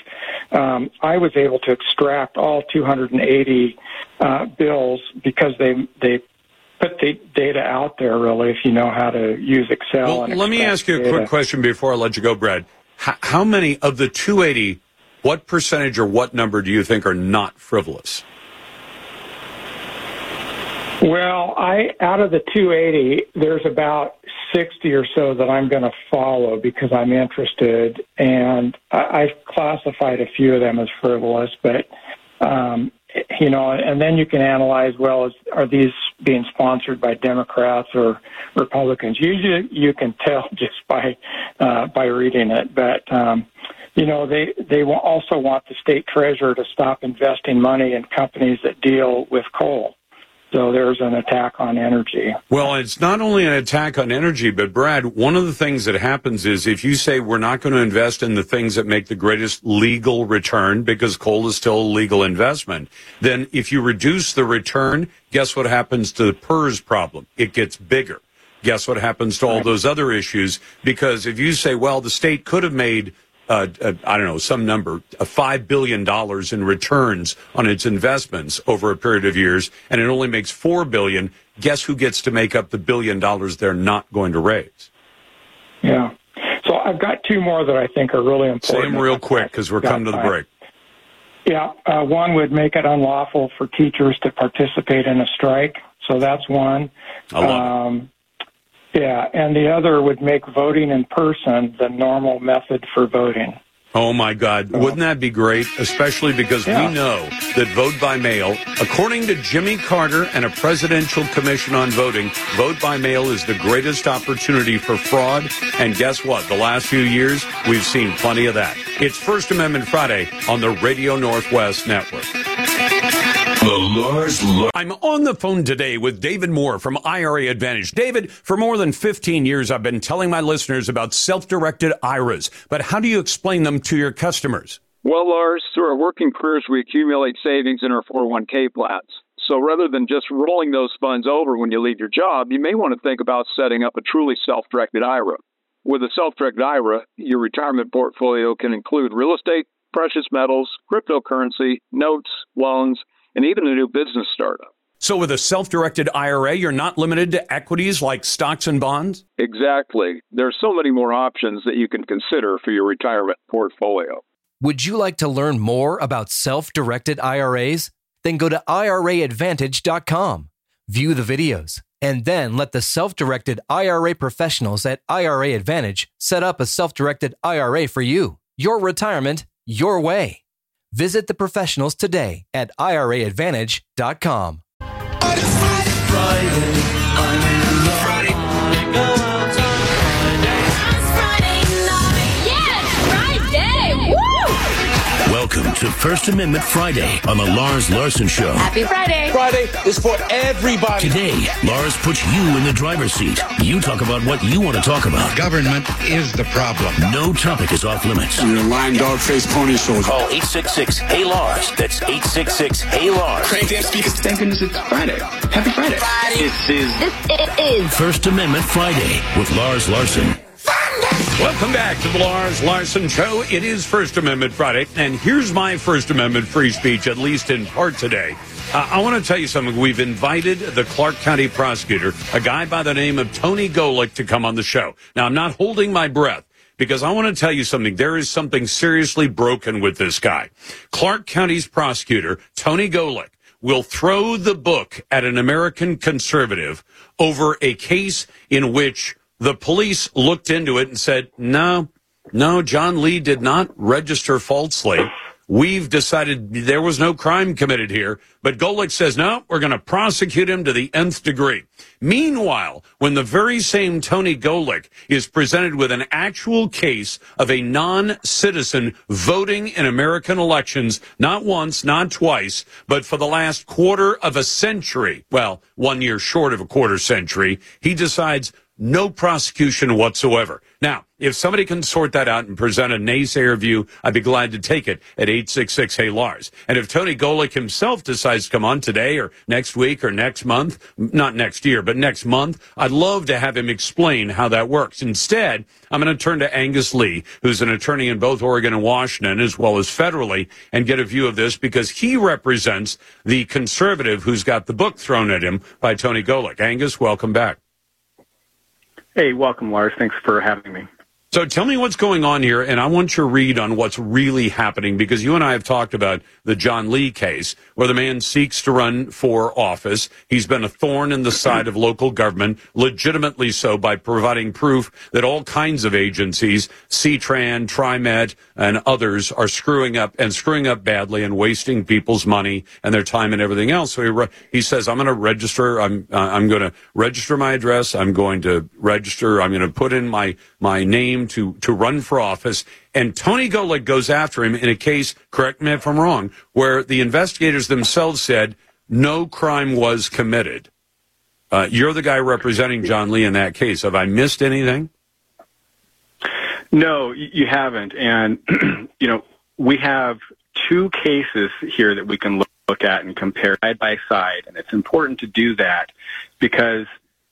Um, I was able to extract all 280 uh, bills because they they put the data out there really if you know how to use Excel.
Well,
and
let me ask you a
data.
quick question before I let you go, Brad. H- how many of the 280, what percentage or what number do you think are not frivolous?
Well, I out of the 280, there's about 60 or so that I'm going to follow because I'm interested, and I, I've classified a few of them as frivolous. But um, you know, and then you can analyze well, is, are these being sponsored by Democrats or Republicans? Usually, you can tell just by uh, by reading it, but. Um, you know, they they also want the state treasurer to stop investing money in companies that deal with coal. So there's an attack on energy.
Well, it's not only an attack on energy, but Brad, one of the things that happens is if you say we're not going to invest in the things that make the greatest legal return because coal is still a legal investment, then if you reduce the return, guess what happens to the PERS problem? It gets bigger. Guess what happens to all those other issues? Because if you say, well, the state could have made uh, uh, I don't know, some number, uh, $5 billion in returns on its investments over a period of years, and it only makes 4 billion. Guess who gets to make up the billion dollars they're not going to raise?
Yeah. So I've got two more that I think are really important.
Say them real quick because we're coming to the break.
Yeah, uh, one would make it unlawful for teachers to participate in a strike. So that's one.
I love
um, Yeah, and the other would make voting in person the normal method for voting.
Oh my God. Uh-huh. Wouldn't that be great? Especially because
Yeah.
we know that vote by mail, according to Jimmy Carter and a presidential commission on voting, vote by mail is the greatest opportunity for fraud. And guess what? The last few years, we've seen plenty of that. It's First Amendment Friday on the Radio Northwest Network.
The Lars Lar-
I'm on the phone today with David Moore from IRA Advantage. David, for more than 15 years, I've been telling my listeners about self-directed IRAs, but how do you explain them to your customers?
Well, Lars, through our working careers, we accumulate savings in our 401k plans. So rather than just rolling those funds over when you leave your job, you may want to think about setting up a truly self directed IRA. With a self directed IRA, your retirement portfolio can include real estate, precious metals, cryptocurrency, notes, loans, and even a new business startup.
So with a self-directed IRA, you're not limited to equities like stocks and bonds?
Exactly. There are so many more options that you can consider for your retirement portfolio.
Would you like to learn more about self directed IRAs? Then go to IRAadvantage.com, view the videos, and then let the self directed IRA professionals at IRA Advantage set up a self directed IRA for you. Your retirement, your way. Visit the professionals today at IRAadvantage.com.
Welcome to First Amendment Friday on the Lars Larson Show.
Happy Friday.
Friday is for everybody. Today, Lars puts you in the driver's seat. You talk about what you want to talk about. Government is the problem. No topic is off limits.
You're a lying dog faced pony soldier.
Call 866 Hey Lars. That's 866 Hey Lars.
Crank them speakers. Thank goodness it's Friday. Happy Friday.
This is this is
First Amendment Friday with Lars Larson.
Welcome back to the Lars Larson Show. It is First Amendment Friday, and here's my First Amendment free speech, at least in part today. Uh, I want to tell you something. We've invited the Clark County prosecutor, a guy by the name of Tony Golik, to come on the show. Now, I'm not holding my breath because I want to tell you something. There is something seriously broken with this guy. Clark County's prosecutor, Tony Golik, will throw the book at an American conservative over a case in which the police looked into it and said, no, no, John Lee did not register falsely. We've decided there was no crime committed here. But Golik says, no, we're going to prosecute him to the nth degree. Meanwhile, when the very same Tony Golik is presented with an actual case of a non-citizen voting in American elections, not once, not twice, but for the last quarter of a century, well, one year short of a quarter century, he decides no prosecution whatsoever. Now, if somebody can sort that out and present a naysayer view, I'd be glad to take it at 866 Hey Lars. And if Tony Golik himself decides to come on today or next week or next month, not next year, but next month, I'd love to have him explain how that works. Instead, I'm going to turn to Angus Lee, who's an attorney in both Oregon and Washington, as well as federally, and get a view of this because he represents the conservative who's got the book thrown at him by Tony Golik. Angus, welcome back.
Hey, welcome, Lars. Thanks for having me.
So tell me what's going on here, and I want your read on what's really happening because you and I have talked about the John Lee case where the man seeks to run for office. He's been a thorn in the side of local government, legitimately so by providing proof that all kinds of agencies, CTRAN, TriMet, and others are screwing up and screwing up badly and wasting people's money and their time and everything else. So he, re- he says, I'm going to register. I'm, uh, I'm going to register my address. I'm going to register. I'm going to put in my, my name to, to run for office. And Tony Golik goes after him in a case, correct me if I'm wrong, where the investigators themselves said no crime was committed. Uh, you're the guy representing John Lee in that case. Have I missed anything?
No, you haven't. And, you know, we have two cases here that we can look, look at and compare side by side. And it's important to do that because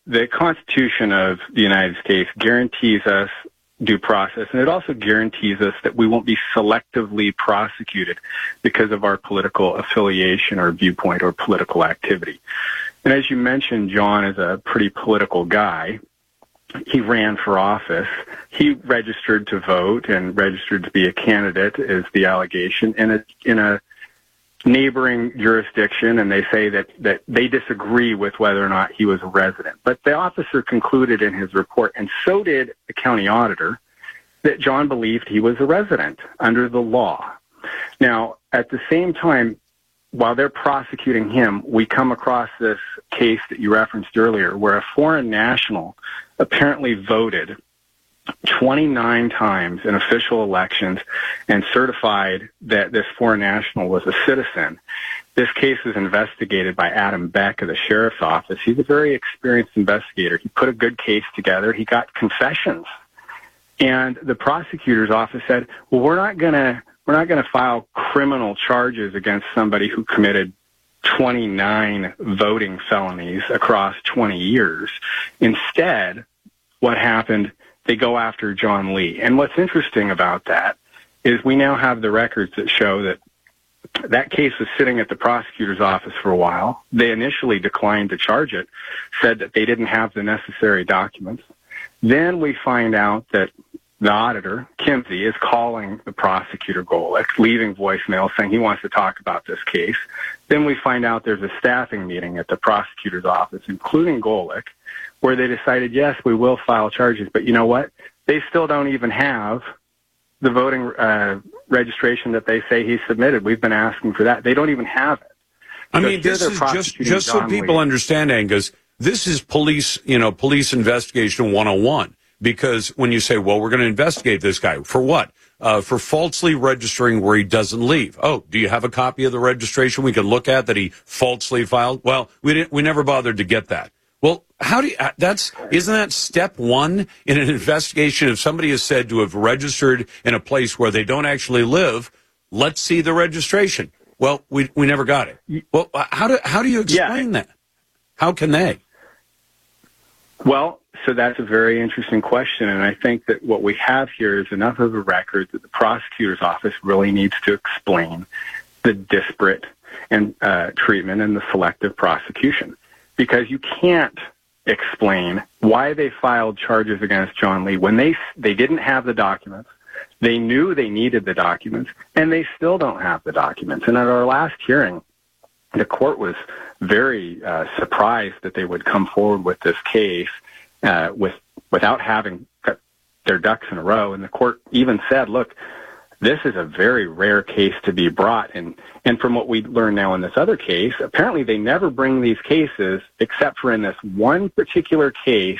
the Constitution of the United States guarantees us due process, and it also guarantees us that we won't be selectively prosecuted because of our political affiliation or viewpoint or political activity. And as you mentioned, John is a pretty political guy. He ran for office. He registered to vote and registered to be a candidate, is the allegation, in a in a neighboring jurisdiction and they say that, that they disagree with whether or not he was a resident. But the officer concluded in his report, and so did the county auditor, that John believed he was a resident under the law. Now, at the same time, while they're prosecuting him, we come across this case that you referenced earlier where a foreign national apparently voted 29 times in official elections and certified that this foreign national was a citizen. This case is investigated by Adam Beck of the sheriff's office. He's a very experienced investigator. He put a good case together. He got confessions. And the prosecutor's office said, well, we're not going to, we're not going to file criminal charges against somebody who committed 29 voting felonies across 20 years. Instead, what happened they go after John Lee. And what's interesting about that is we now have the records that show that that case was sitting at the prosecutor's office for a while. They initially declined to charge it, said that they didn't have the necessary documents. Then we find out that the auditor, Kimsey, is calling the prosecutor Golik, leaving voicemail saying he wants to talk about this case. Then we find out there's a staffing meeting at the prosecutor's office, including Golik, where they decided, yes, we will file charges, but you know what? They still don't even have the voting uh, registration that they say he submitted. We've been asking for that. They don't even have it.
I so mean, this is just just so people Lee. understand, Angus. This is police, you know, police investigation 101. Because when you say, well, we're going to investigate this guy for what? Uh, for falsely registering where he doesn't leave. Oh, do you have a copy of the registration we can look at that he falsely filed? Well, we didn't, we never bothered to get that. Well, how do you, uh, that's, isn't that step one in an investigation? If somebody is said to have registered in a place where they don't actually live, let's see the registration. Well, we, we never got it. Well, uh, how do, how do you explain yeah. that? How can they?
Well, so that's a very interesting question. And I think that what we have here is enough of a record that the prosecutor's office really needs to explain the disparate and uh, treatment and the selective prosecution. Because you can't explain why they filed charges against John Lee when they, they didn't have the documents. They knew they needed the documents, and they still don't have the documents. And at our last hearing, the court was very uh, surprised that they would come forward with this case uh, with without having their ducks in a row. And the court even said, "Look, this is a very rare case to be brought." And and from what we learn now in this other case, apparently they never bring these cases except for in this one particular case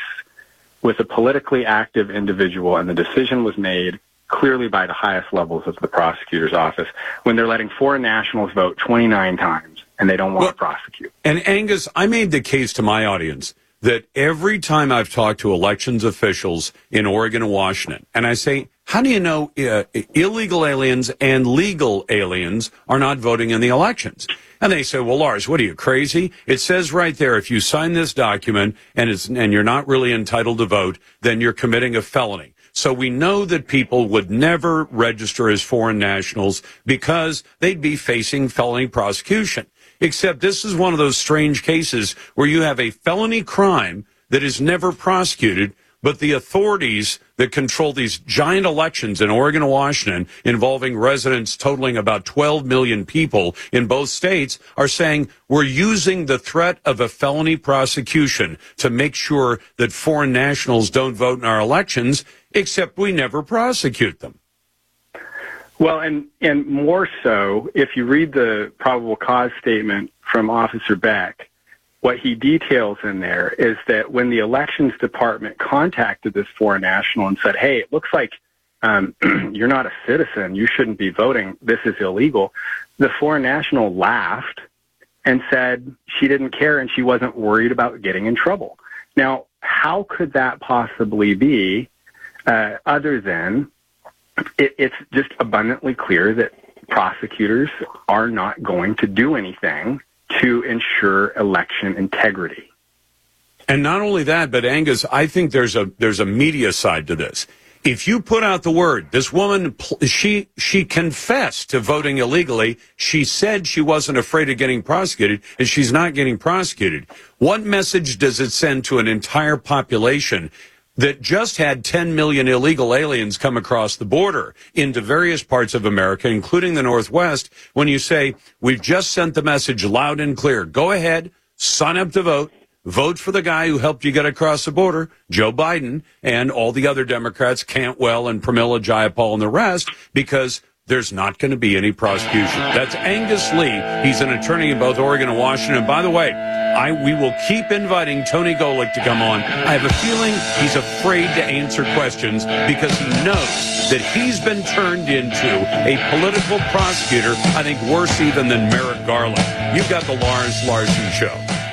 with a politically active individual, and the decision was made clearly by the highest levels of the prosecutor's office when they're letting foreign nationals vote 29 times and they don't want well, to prosecute.
And Angus, I made the case to my audience that every time I've talked to elections officials in Oregon and Washington, and I say, how do you know uh, illegal aliens and legal aliens are not voting in the elections? And they say, well, Lars, what are you crazy? It says right there, if you sign this document and it's, and you're not really entitled to vote, then you're committing a felony. So we know that people would never register as foreign nationals because they'd be facing felony prosecution. Except this is one of those strange cases where you have a felony crime that is never prosecuted, but the authorities that control these giant elections in Oregon and Washington involving residents totaling about 12 million people in both states are saying we're using the threat of a felony prosecution to make sure that foreign nationals don't vote in our elections, except we never prosecute them.
Well, and, and more so, if you read the probable cause statement from Officer Beck, what he details in there is that when the elections department contacted this foreign national and said, hey, it looks like um, you're not a citizen, you shouldn't be voting, this is illegal, the foreign national laughed and said she didn't care and she wasn't worried about getting in trouble. Now, how could that possibly be uh, other than it, it's just abundantly clear that prosecutors are not going to do anything to ensure election integrity.
And not only that, but Angus, I think there's a there's a media side to this. If you put out the word, this woman she she confessed to voting illegally. She said she wasn't afraid of getting prosecuted, and she's not getting prosecuted. What message does it send to an entire population that just had 10 million illegal aliens come across the border into various parts of America, including the Northwest, when you say, we've just sent the message loud and clear. Go ahead, sign up to vote. Vote for the guy who helped you get across the border, Joe Biden, and all the other Democrats, Cantwell and Pramila Jayapal and the rest, because there's not going to be any prosecution. That's Angus Lee. He's an attorney in both Oregon and Washington. By the way, I, we will keep inviting Tony Golik to come on. I have a feeling he's afraid to answer questions because he knows that he's been turned into a political prosecutor, I think worse even than Merrick Garland. You've got the Lars Larson Show.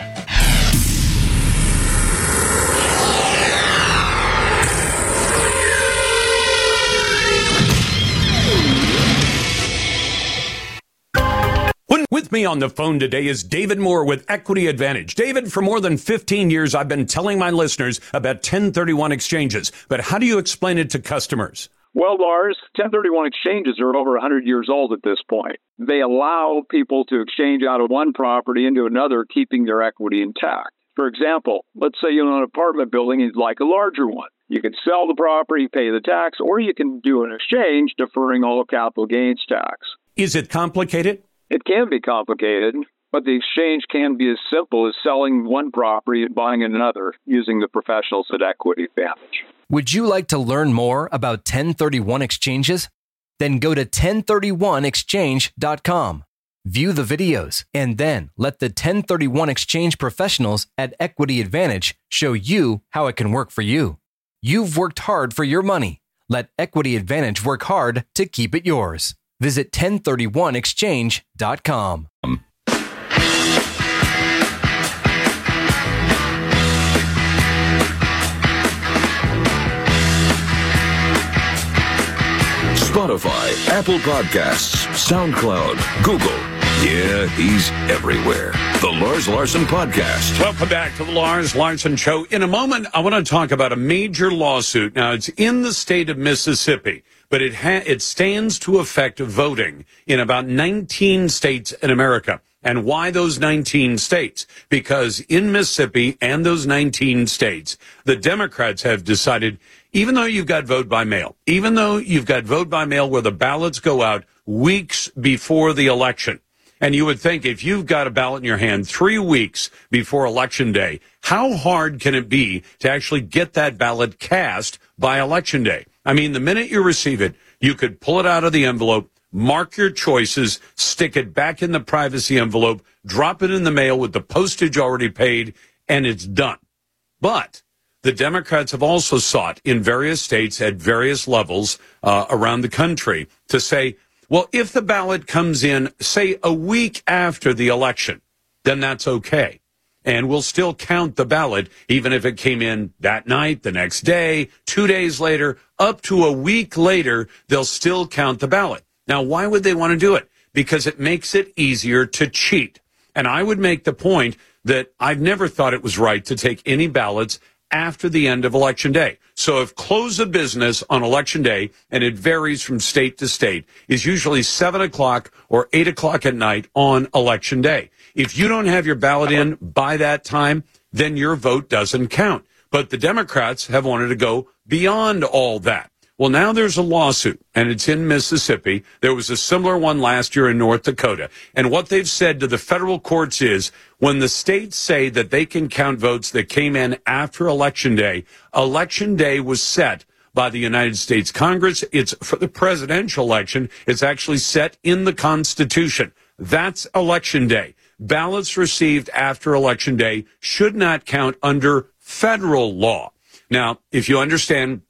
With me on the phone today is David Moore with Equity Advantage. David, for more than 15 years, I've been telling my listeners about 1031 exchanges, but how do you explain it to customers?
Well, Lars, 1031 exchanges are over 100 years old at this point. They allow people to exchange out of one property into another, keeping their equity intact. For example, let's say you own an apartment building and you'd like a larger one. You can sell the property, pay the tax, or you can do an exchange deferring all capital gains tax.
Is it complicated?
It can be complicated, but the exchange can be as simple as selling one property and buying another using the professionals at Equity Advantage.
Would you like to learn more about 1031 exchanges? Then go to 1031exchange.com. View the videos and then let the 1031 exchange professionals at Equity Advantage show you how it can work for you. You've worked hard for your money. Let Equity Advantage work hard to keep it yours. Visit 1031exchange.com.
Spotify, Apple Podcasts, SoundCloud, Google. Yeah, he's everywhere. The Lars Larson Podcast.
Welcome back to the Lars Larson Show. In a moment, I want to talk about a major lawsuit. Now, it's in the state of Mississippi, but it ha- it stands to affect voting in about 19 states in America. And why those 19 states? Because in Mississippi and those 19 states, the Democrats have decided, even though you've got vote by mail, even though you've got vote by mail where the ballots go out weeks before the election, and you would think if you've got a ballot in your hand three weeks before election day, how hard can it be to actually get that ballot cast by election day? I mean, the minute you receive it, you could pull it out of the envelope, mark your choices, stick it back in the privacy envelope, drop it in the mail with the postage already paid, and it's done. But the Democrats have also sought in various states at various levels uh, around the country to say, well, if the ballot comes in, say, a week after the election, then that's okay. And we'll still count the ballot, even if it came in that night, the next day, two days later, up to a week later, they'll still count the ballot. Now, why would they want to do it? Because it makes it easier to cheat. And I would make the point that I've never thought it was right to take any ballots after the end of election day. So if close of business on election day, and it varies from state to state, is usually seven o'clock or eight o'clock at night on election day. If you don't have your ballot in by that time, then your vote doesn't count. But the Democrats have wanted to go beyond all that. Well, now there's a lawsuit and it's in Mississippi. There was a similar one last year in North Dakota. And what they've said to the federal courts is when the states say that they can count votes that came in after election day, election day was set by the United States Congress. It's for the presidential election. It's actually set in the Constitution. That's election day. Ballots received after election day should not count under federal law. Now, if you understand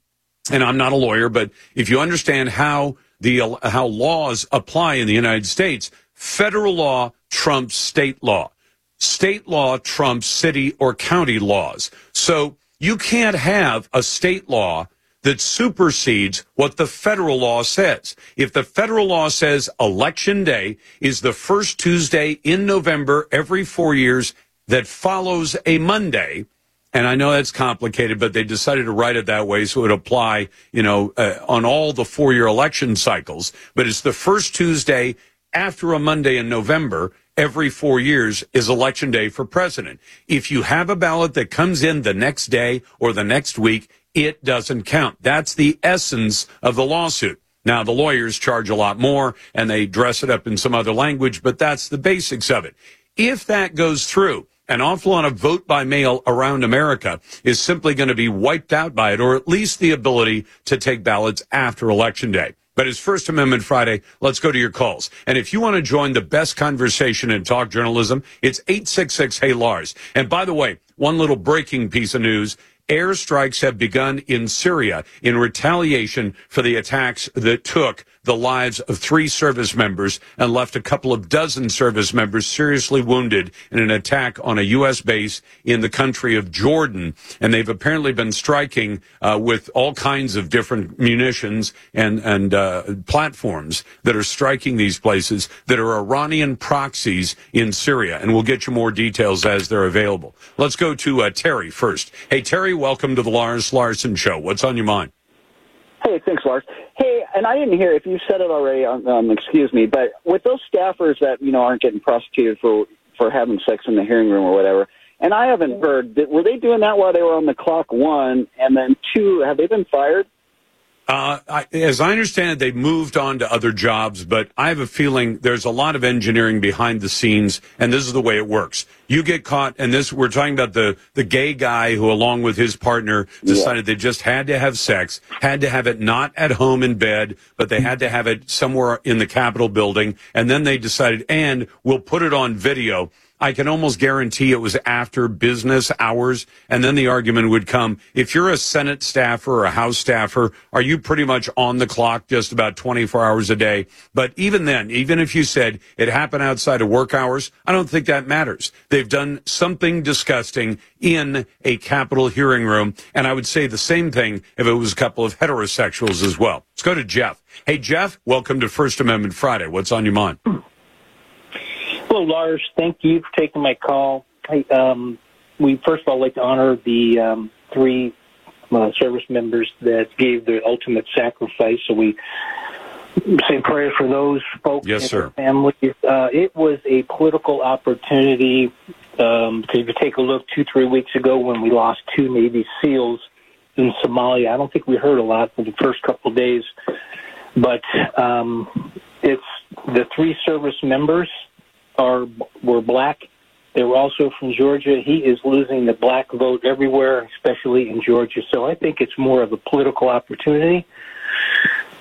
and I'm not a lawyer, but if you understand how the how laws apply in the United States, federal law trumps state law. State law trumps city or county laws. So you can't have a state law that supersedes what the federal law says. If the federal law says election day is the first Tuesday in November every four years that follows a Monday, and I know that's complicated, but they decided to write it that way so it would apply, you know, uh, on all the four year election cycles. But it's the first Tuesday after a Monday in November every four years is election day for president. If you have a ballot that comes in the next day or the next week, it doesn't count. That's the essence of the lawsuit. Now, the lawyers charge a lot more and they dress it up in some other language, but that's the basics of it. If that goes through, an awful lot of vote by mail around America is simply going to be wiped out by it, or at least the ability to take ballots after Election Day. But it's First Amendment Friday. Let's go to your calls. And if you want to join the best conversation in talk journalism, it's 866 Hey Lars. And by the way, one little breaking piece of news airstrikes have begun in Syria in retaliation for the attacks that took the lives of three service members and left a couple of dozen service members seriously wounded in an attack on a U.S. base in the country of Jordan. And they've apparently been striking uh, with all kinds of different munitions and, and uh, platforms that are striking these places that are Iranian proxies in Syria. And we'll get you more details as they're available. Let's go to uh, Terry first. Hey, Terry, welcome to the Lars Larson Show. What's on your mind?
Hey, thanks, Lars. Hey, and I didn't hear if you said it already. Um, um, excuse me, but with those staffers that you know aren't getting prosecuted for for having sex in the hearing room or whatever, and I haven't heard. Were they doing that while they were on the clock? One, and then two, have they been fired?
Uh, I, as I understand it, they've moved on to other jobs, but I have a feeling there's a lot of engineering behind the scenes, and this is the way it works. You get caught, and this we're talking about the the gay guy who, along with his partner, decided yeah. they just had to have sex, had to have it not at home in bed, but they had to have it somewhere in the Capitol building, and then they decided, and we'll put it on video. I can almost guarantee it was after business hours. And then the argument would come if you're a Senate staffer or a House staffer, are you pretty much on the clock just about 24 hours a day? But even then, even if you said it happened outside of work hours, I don't think that matters. They've done something disgusting in a Capitol hearing room. And I would say the same thing if it was a couple of heterosexuals as well. Let's go to Jeff. Hey, Jeff, welcome to First Amendment Friday. What's on your mind?
Hello, Lars. Thank you for taking my call. I, um, we first of all like to honor the um, three uh, service members that gave their ultimate sacrifice. So we say prayers for those folks
yes,
and
sir.
their families. Uh, it was a political opportunity um, if you take a look two, three weeks ago when we lost two Navy SEALs in Somalia, I don't think we heard a lot for the first couple of days, but um, it's the three service members are were black. They were also from Georgia. He is losing the black vote everywhere, especially in Georgia. So I think it's more of a political opportunity.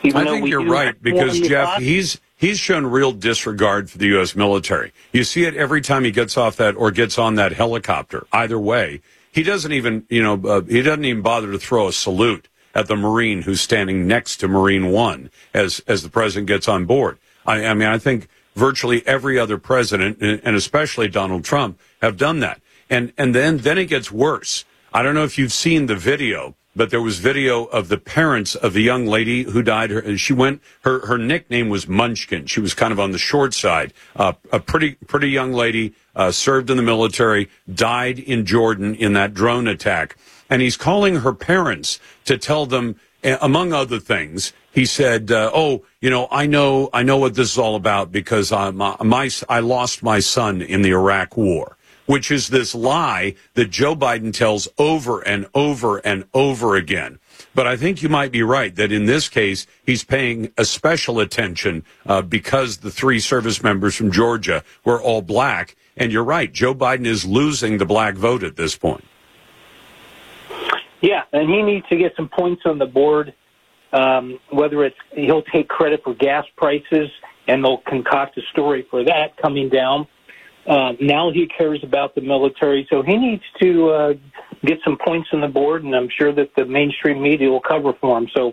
I think you're right because Jeff, he's he's shown real disregard for the U.S. military. You see it every time he gets off that or gets on that helicopter. Either way, he doesn't even you know uh, he doesn't even bother to throw a salute at the Marine who's standing next to Marine One as as the president gets on board. I, I mean, I think virtually every other president, and especially Donald Trump, have done that. And and then then it gets worse. I don't know if you've seen the video, but there was video of the parents of the young lady who died. Her, she went. Her her nickname was Munchkin. She was kind of on the short side. Uh, a pretty pretty young lady uh, served in the military, died in Jordan in that drone attack, and he's calling her parents to tell them, among other things, he said, uh, "Oh, you know, I know, I know what this is all about because I, my, my, I lost my son in the Iraq War." Which is this lie that Joe Biden tells over and over and over again. But I think you might be right that in this case, he's paying a special attention uh, because the three service members from Georgia were all black. And you're right, Joe Biden is losing the black vote at this point.
Yeah, and he needs to get some points on the board um, whether it's he'll take credit for gas prices and they'll concoct a story for that coming down. Uh, now he cares about the military, so he needs to uh, get some points on the board, and I'm sure that the mainstream media will cover for him. So,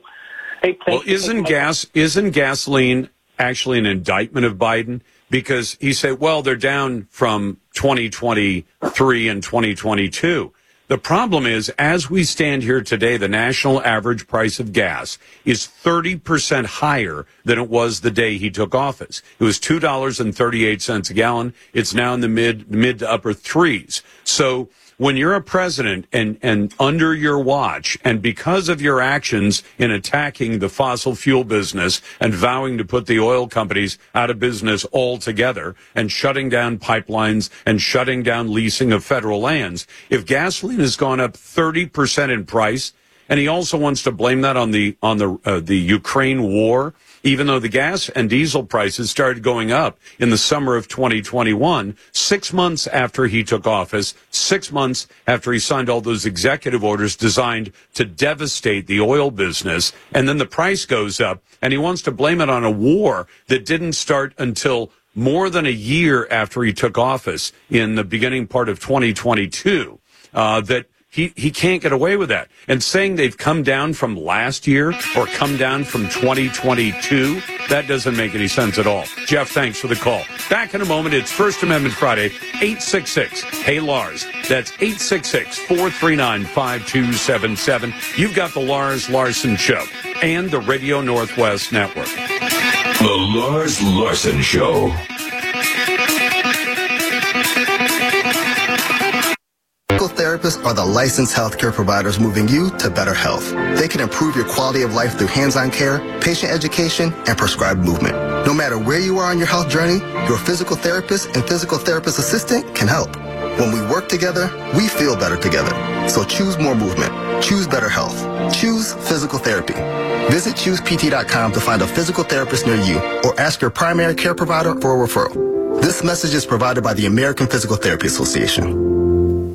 hey,
well, isn't gas isn't gasoline actually an indictment of Biden? Because he said, well, they're down from 2023 and 2022. The problem is, as we stand here today, the national average price of gas is 30% higher than it was the day he took office. It was $2.38 a gallon. It's now in the mid, mid to upper threes. So when you're a president and, and under your watch, and because of your actions in attacking the fossil fuel business and vowing to put the oil companies out of business altogether and shutting down pipelines and shutting down leasing of federal lands, if gasoline has gone up 30% in price, and he also wants to blame that on the on the uh, the Ukraine war even though the gas and diesel prices started going up in the summer of 2021, six months after he took office, six months after he signed all those executive orders designed to devastate the oil business. And then the price goes up and he wants to blame it on a war that didn't start until more than a year after he took office in the beginning part of 2022. Uh, that he, he can't get away with that. And saying they've come down from last year or come down from 2022, that doesn't make any sense at all. Jeff, thanks for the call. Back in a moment. It's First Amendment Friday, 866. Hey, Lars. That's 866 439 5277. You've got the Lars Larson Show and the Radio Northwest Network.
The Lars Larson Show.
Therapists are the licensed healthcare providers moving you to better health. They can improve your quality of life through hands-on care, patient education, and prescribed movement. No matter where you are on your health journey, your physical therapist and physical therapist assistant can help. When we work together, we feel better together. So choose more movement. Choose better health. Choose physical therapy. Visit choosept.com to find a physical therapist near you or ask your primary care provider for a referral. This message is provided by the American Physical Therapy Association.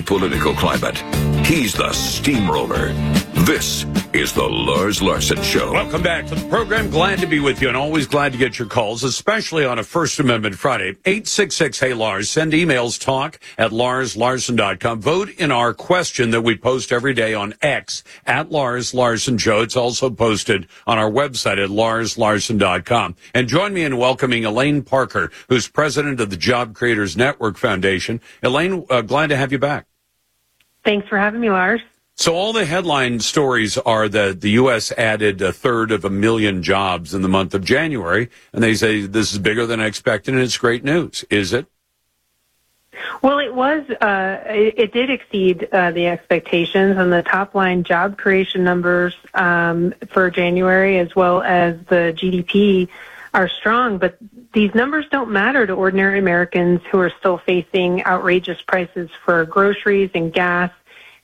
Political climate, he's the steamroller. This is the Lars Larson Show.
Welcome back to the program. Glad to be with you and always glad to get your calls, especially on a First Amendment Friday. 866 Hey Lars. Send emails talk at larslarson.com. Vote in our question that we post every day on X at Lars Larson Show. It's also posted on our website at larslarson.com. And join me in welcoming Elaine Parker, who's president of the Job Creators Network Foundation. Elaine, uh, glad to have you back.
Thanks for having me, Lars.
So all the headline stories are that the U.S. added a third of a million jobs in the month of January, and they say this is bigger than I expected, and it's great news. Is it?
Well, it was. Uh, it, it, did exceed uh, the expectations, and the top line job creation numbers um, for January, as well as the GDP, are strong. But these numbers don't matter to ordinary Americans who are still facing outrageous prices for groceries and gas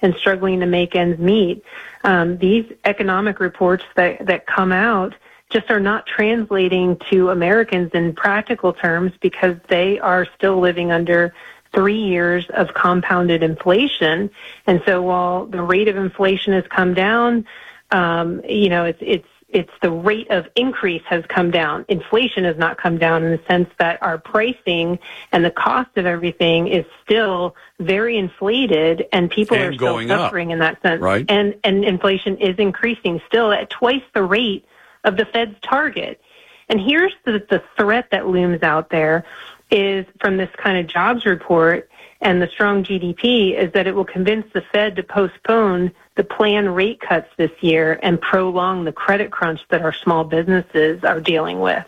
and struggling to make ends meet. Um, these economic reports that, that come out just are not translating to Americans in practical terms because they are still living under three years of compounded inflation. And so while the rate of inflation has come down, um, you know, it's, it's it's the rate of increase has come down. Inflation has not come down in the sense that our pricing and the cost of everything is still very inflated and people
and
are still suffering
up,
in that sense.
Right.
And and inflation is increasing still at twice the rate of the Fed's target. And here's the, the threat that looms out there is from this kind of jobs report and the strong GDP is that it will convince the Fed to postpone the planned rate cuts this year and prolong the credit crunch that our small businesses are dealing with.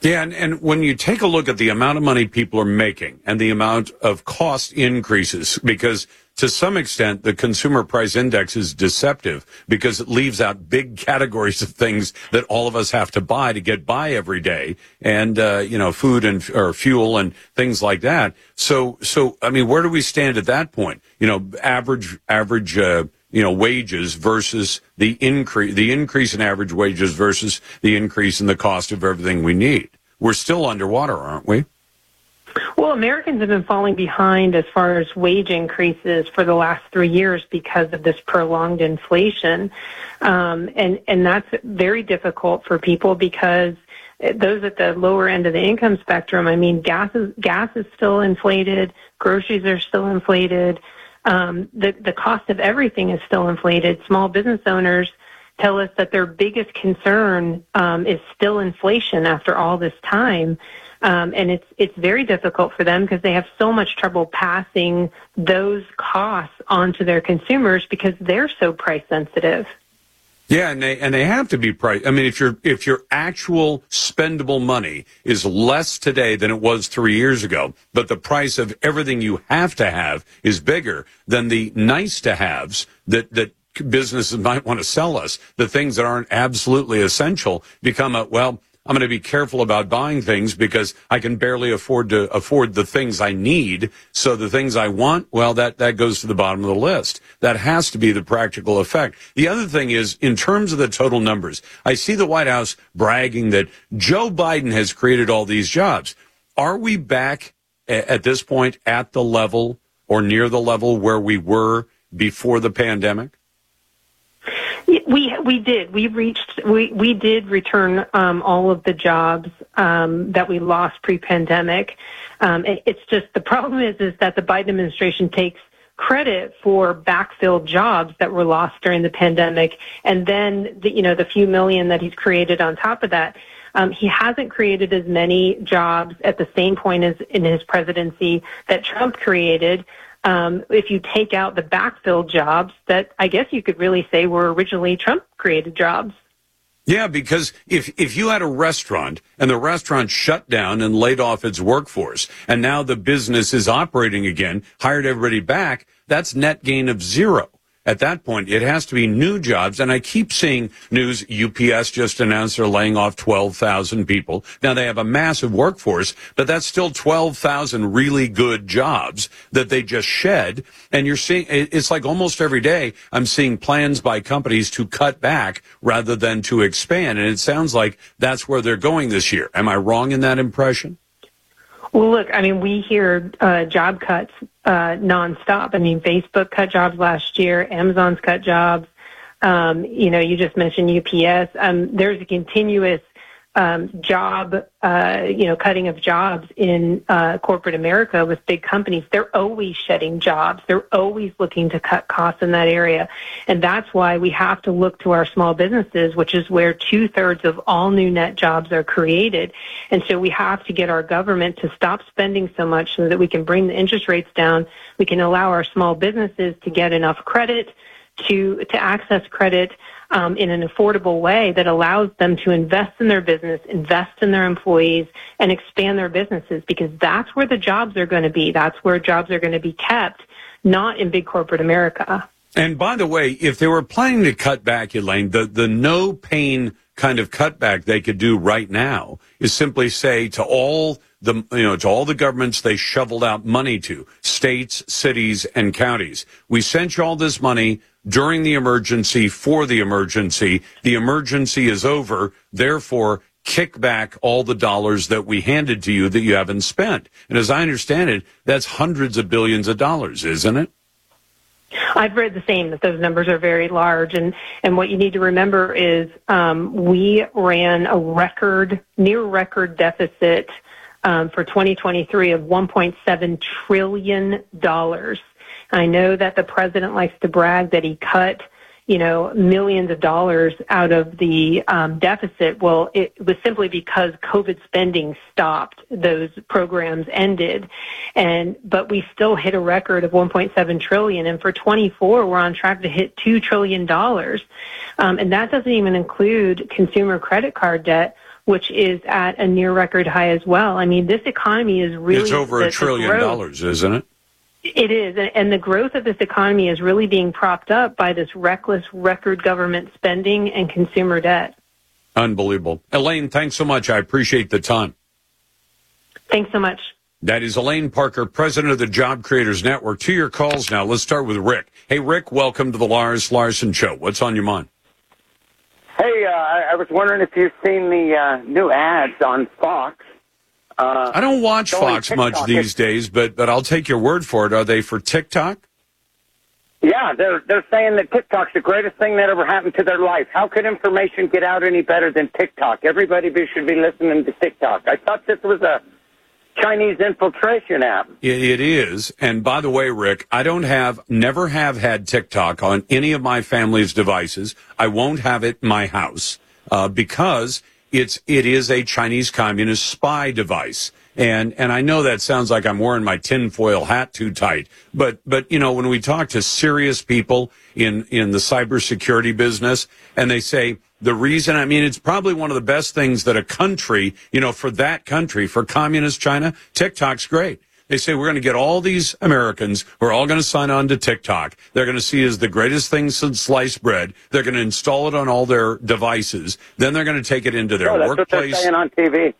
Yeah, and, and when you take a look at the amount of money people are making and the amount of cost increases, because to some extent the consumer price index is deceptive because it leaves out big categories of things that all of us have to buy to get by every day, and uh, you know, food and or fuel and things like that. So, so I mean, where do we stand at that point? You know, average average. Uh, you know, wages versus the increase, the increase in average wages versus the increase in the cost of everything we need. We're still underwater, aren't we?
Well, Americans have been falling behind as far as wage increases for the last three years because of this prolonged inflation, um, and and that's very difficult for people because those at the lower end of the income spectrum. I mean, gas is gas is still inflated, groceries are still inflated um, the the cost of everything is still inflated. Small business owners tell us that their biggest concern um, is still inflation after all this time. Um, and it's it's very difficult for them because they have so much trouble passing those costs on to their consumers because they're so price sensitive.
Yeah, and they and they have to be price. I mean, if your if your actual spendable money is less today than it was three years ago, but the price of everything you have to have is bigger than the nice to haves that that businesses might want to sell us, the things that aren't absolutely essential become a well I'm going to be careful about buying things because I can barely afford to afford the things I need. So the things I want, well, that, that goes to the bottom of the list. That has to be the practical effect. The other thing is, in terms of the total numbers, I see the White House bragging that Joe Biden has created all these jobs. Are we back at this point at the level or near the level where we were before the pandemic?
We we did. We reached. We we did return um, all of the jobs um, that we lost pre-pandemic. Um, it, it's just the problem is is that the Biden administration takes credit for backfilled jobs that were lost during the pandemic, and then the, you know the few million that he's created on top of that. Um, he hasn't created as many jobs at the same point as in his presidency that Trump created. Um, if you take out the backfill jobs that I guess you could really say were originally Trump created jobs.
Yeah, because if if you had a restaurant and the restaurant shut down and laid off its workforce, and now the business is operating again, hired everybody back, that's net gain of zero at that point, it has to be new jobs. And I keep seeing news. UPS just announced they're laying off 12,000 people. Now they have a massive workforce, but that's still 12,000 really good jobs that they just shed. And you're seeing, it's like almost every day I'm seeing plans by companies to cut back rather than to expand. And it sounds like that's where they're going this year. Am I wrong in that impression?
Well, look, I mean, we hear uh, job cuts uh, nonstop. I mean, Facebook cut jobs last year, Amazon's cut jobs. Um, you know, you just mentioned UPS. Um, there's a continuous um, job, uh, you know, cutting of jobs in uh, corporate America with big companies. They're always shedding jobs. They're always looking to cut costs in that area. And that's why we have to look to our small businesses, which is where two thirds of all new net jobs are created. And so we have to get our government to stop spending so much so that we can bring the interest rates down. We can allow our small businesses to get enough credit to, to access credit um, in an affordable way that allows them to invest in their business, invest in their employees, and expand their businesses because that's where the jobs are going to be. That's where jobs are going to be kept, not in big corporate America.
And by the way, if they were planning to cut back, Elaine, the, the no pain kind of cutback they could do right now is simply say to all the you know to all the governments they shoveled out money to states cities and counties we sent you all this money during the emergency for the emergency. The emergency is over. Therefore, kick back all the dollars that we handed to you that you haven't spent. And as I understand it, that's hundreds of billions of dollars, isn't it?
I've read the same that those numbers are very large, and and what you need to remember is um, we ran a record, near record deficit um, for 2023 of 1.7 trillion dollars. I know that the president likes to brag that he cut, you know, millions of dollars out of the um, deficit. Well, it was simply because COVID spending stopped; those programs ended, and but we still hit a record of 1.7 trillion. And for 24, we're on track to hit two trillion dollars, um, and that doesn't even include consumer credit card debt which is at a near record high as well. I mean, this economy is really
it's over a trillion dollars, isn't it?
It is, and the growth of this economy is really being propped up by this reckless record government spending and consumer debt.
Unbelievable. Elaine, thanks so much. I appreciate the time.
Thanks so much.
That is Elaine Parker, president of the Job Creators Network. To your calls now. Let's start with Rick. Hey, Rick, welcome to the Lars Larson Show. What's on your mind?
Hey, uh, I was wondering if you've seen the uh, new ads on Fox
uh, I don't watch Fox much these days, but but I'll take your word for it. Are they for TikTok?
Yeah, they're they're saying that TikTok's the greatest thing that ever happened to their life. How could information get out any better than TikTok? Everybody should be listening to TikTok. I thought this was a Chinese infiltration app.
It, it is. And by the way, Rick, I don't have, never have had TikTok on any of my family's devices. I won't have it in my house uh, because it's it is a Chinese communist spy device. And and I know that sounds like I'm wearing my tinfoil hat too tight, but but you know when we talk to serious people in in the cybersecurity business, and they say the reason I mean it's probably one of the best things that a country you know for that country for communist China, TikTok's great they say we're going to get all these Americans who are all going to sign on to TikTok. They're going to see it as the greatest thing since sliced bread. They're going to install it on all their devices. Then they're going to take it into their
no, that's
workplace.
What they're saying on TV.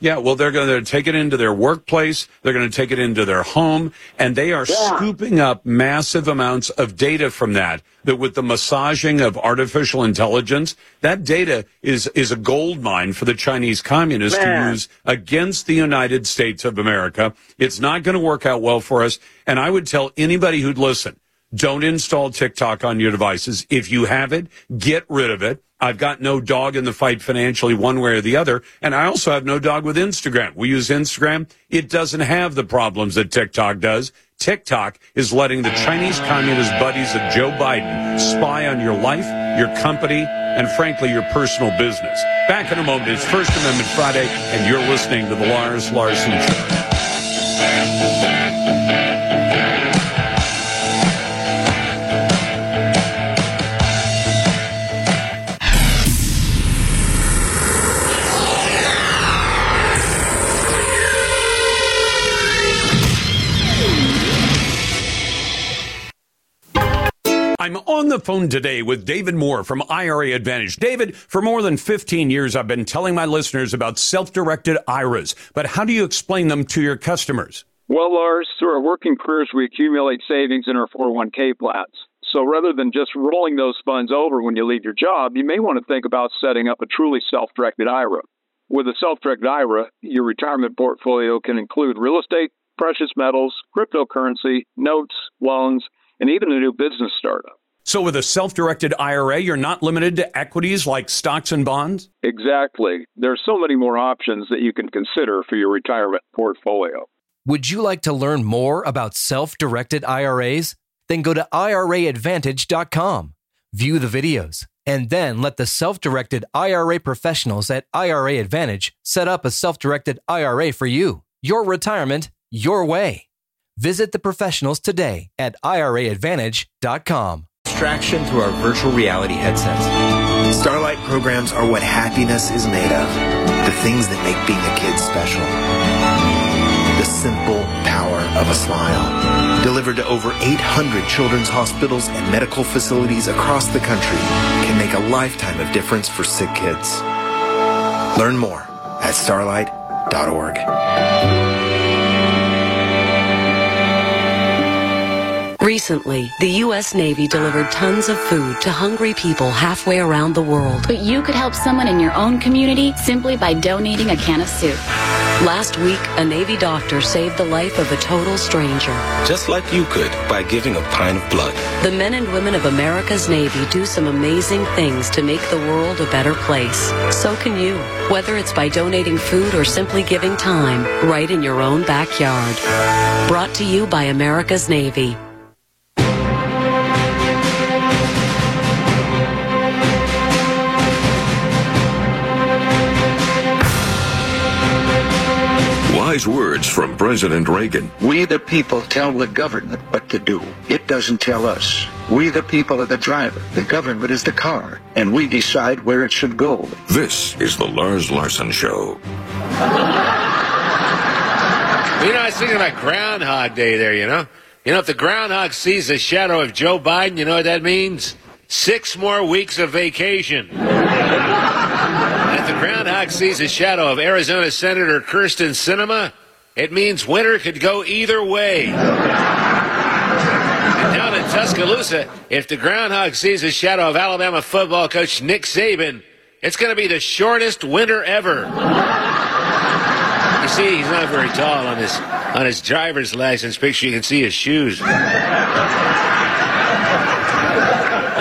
Yeah, well, they're going to take it into their workplace. They're going to take it into their home, and they are yeah. scooping up massive amounts of data from that. That with the massaging of artificial intelligence, that data is is a gold mine for the Chinese communists Man. to use against the United States of America. It's not going to work out well for us. And I would tell anybody who'd listen, don't install TikTok on your devices. If you have it, get rid of it. I've got no dog in the fight financially one way or the other. And I also have no dog with Instagram. We use Instagram. It doesn't have the problems that TikTok does. TikTok is letting the Chinese communist buddies of Joe Biden spy on your life, your company, and frankly, your personal business. Back in a moment, it's First Amendment Friday, and you're listening to the Lars Larson Show. I'm on the phone today with David Moore from IRA Advantage. David, for more than 15 years, I've been telling my listeners about self directed IRAs, but how do you explain them to your customers?
Well, Lars, through our working careers, we accumulate savings in our 401k plans. So rather than just rolling those funds over when you leave your job, you may want to think about setting up a truly self directed IRA. With a self directed IRA, your retirement portfolio can include real estate, precious metals, cryptocurrency, notes, loans, and even a new business startup.
So, with a self directed IRA, you're not limited to equities like stocks and bonds?
Exactly. There are so many more options that you can consider for your retirement portfolio.
Would you like to learn more about self directed IRAs? Then go to IRAadvantage.com, view the videos, and then let the self directed IRA professionals at IRA Advantage set up a self directed IRA for you. Your retirement, your way. Visit the professionals today at IRAadvantage.com.
Distraction through our virtual reality headsets. Starlight programs are what happiness is made of. The things that make being a kid special. The simple power of a smile. Delivered to over 800 children's hospitals and medical facilities across the country can make a lifetime of difference for sick kids. Learn more at starlight.org.
Recently, the U.S. Navy delivered tons of food to hungry people halfway around the world.
But you could help someone in your own community simply by donating a can of soup.
Last week, a Navy doctor saved the life of a total stranger.
Just like you could by giving a pint of blood.
The men and women of America's Navy do some amazing things to make the world a better place. So can you, whether it's by donating food or simply giving time right in your own backyard. Brought to you by America's Navy.
Wise words from President Reagan.
We, the people, tell the government what to do. It doesn't tell us. We, the people, are the driver. The government is the car. And we decide where it should go.
This is the Lars Larson Show.
You know, I was thinking about Groundhog Day there, you know? You know, if the groundhog sees the shadow of Joe Biden, you know what that means? Six more weeks of vacation. The groundhog sees a shadow of Arizona Senator Kyrsten Sinema. it means winter could go either way. and down in Tuscaloosa, if the groundhog sees a shadow of Alabama football coach Nick Saban, it's going to be the shortest winter ever. You see, he's not very tall on his on his driver's license picture. You can see his shoes. Now,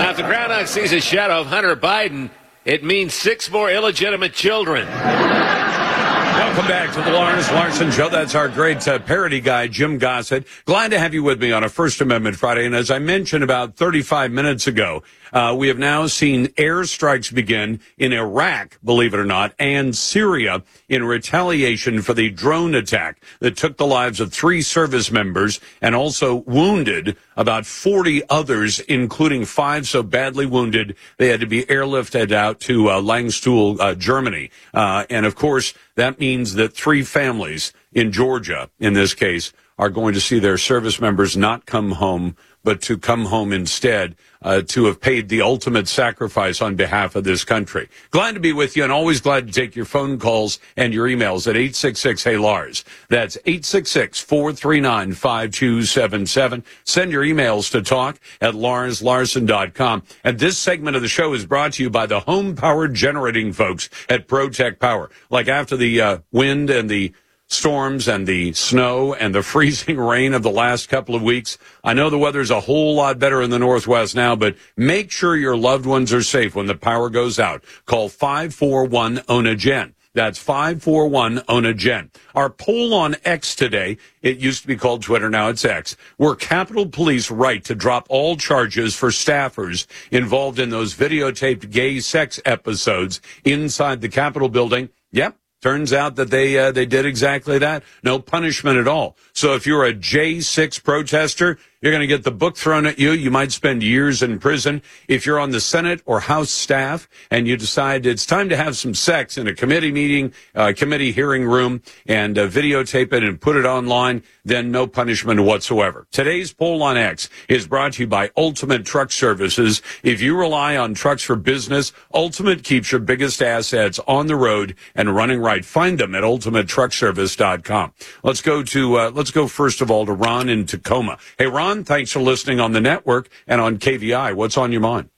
if the groundhog sees a shadow of Hunter Biden, it means six more illegitimate children.
Welcome back to the Lawrence Larson Show. That's our great uh, parody guy, Jim Gossett. Glad to have you with me on a First Amendment Friday. And as I mentioned about 35 minutes ago, uh, we have now seen airstrikes begin in Iraq, believe it or not, and Syria in retaliation for the drone attack that took the lives of three service members and also wounded about 40 others, including five so badly wounded they had to be airlifted out to uh, Landstuhl, uh, Germany. Uh, and of course, that means that three families in Georgia, in this case, are going to see their service members not come home, but to come home instead uh, to have paid the ultimate sacrifice on behalf of this country. Glad to be with you and always glad to take your phone calls and your emails at 866 Hey Lars. That's 866 439 5277. Send your emails to talk at larslarson.com. And this segment of the show is brought to you by the home powered generating folks at ProTech Power. Like after the uh, wind and the storms and the snow and the freezing rain of the last couple of weeks. I know the weather's a whole lot better in the Northwest now, but make sure your loved ones are safe when the power goes out. Call 541 ONA Gen. That's 541 ONA Gen. Our poll on X today, it used to be called Twitter, now it's X. Were Capitol Police right to drop all charges for staffers involved in those videotaped gay sex episodes inside the Capitol building? Yep. Turns out that they uh, they did exactly that. No punishment at all. So if you're a J6 protester, you're going to get the book thrown at you. You might spend years in prison. If you're on the Senate or House staff and you decide it's time to have some sex in a committee meeting, uh, committee hearing room, and uh, videotape it and put it online, then no punishment whatsoever. Today's poll on X is brought to you by Ultimate Truck Services. If you rely on trucks for business, Ultimate keeps your biggest assets on the road and running right. Find them at ultimatetruckservice.com. Let's go to, uh, let's go first of all to Ron in Tacoma. Hey, Ron. Ron, thanks for listening on the network and on KVI. What's on your mind?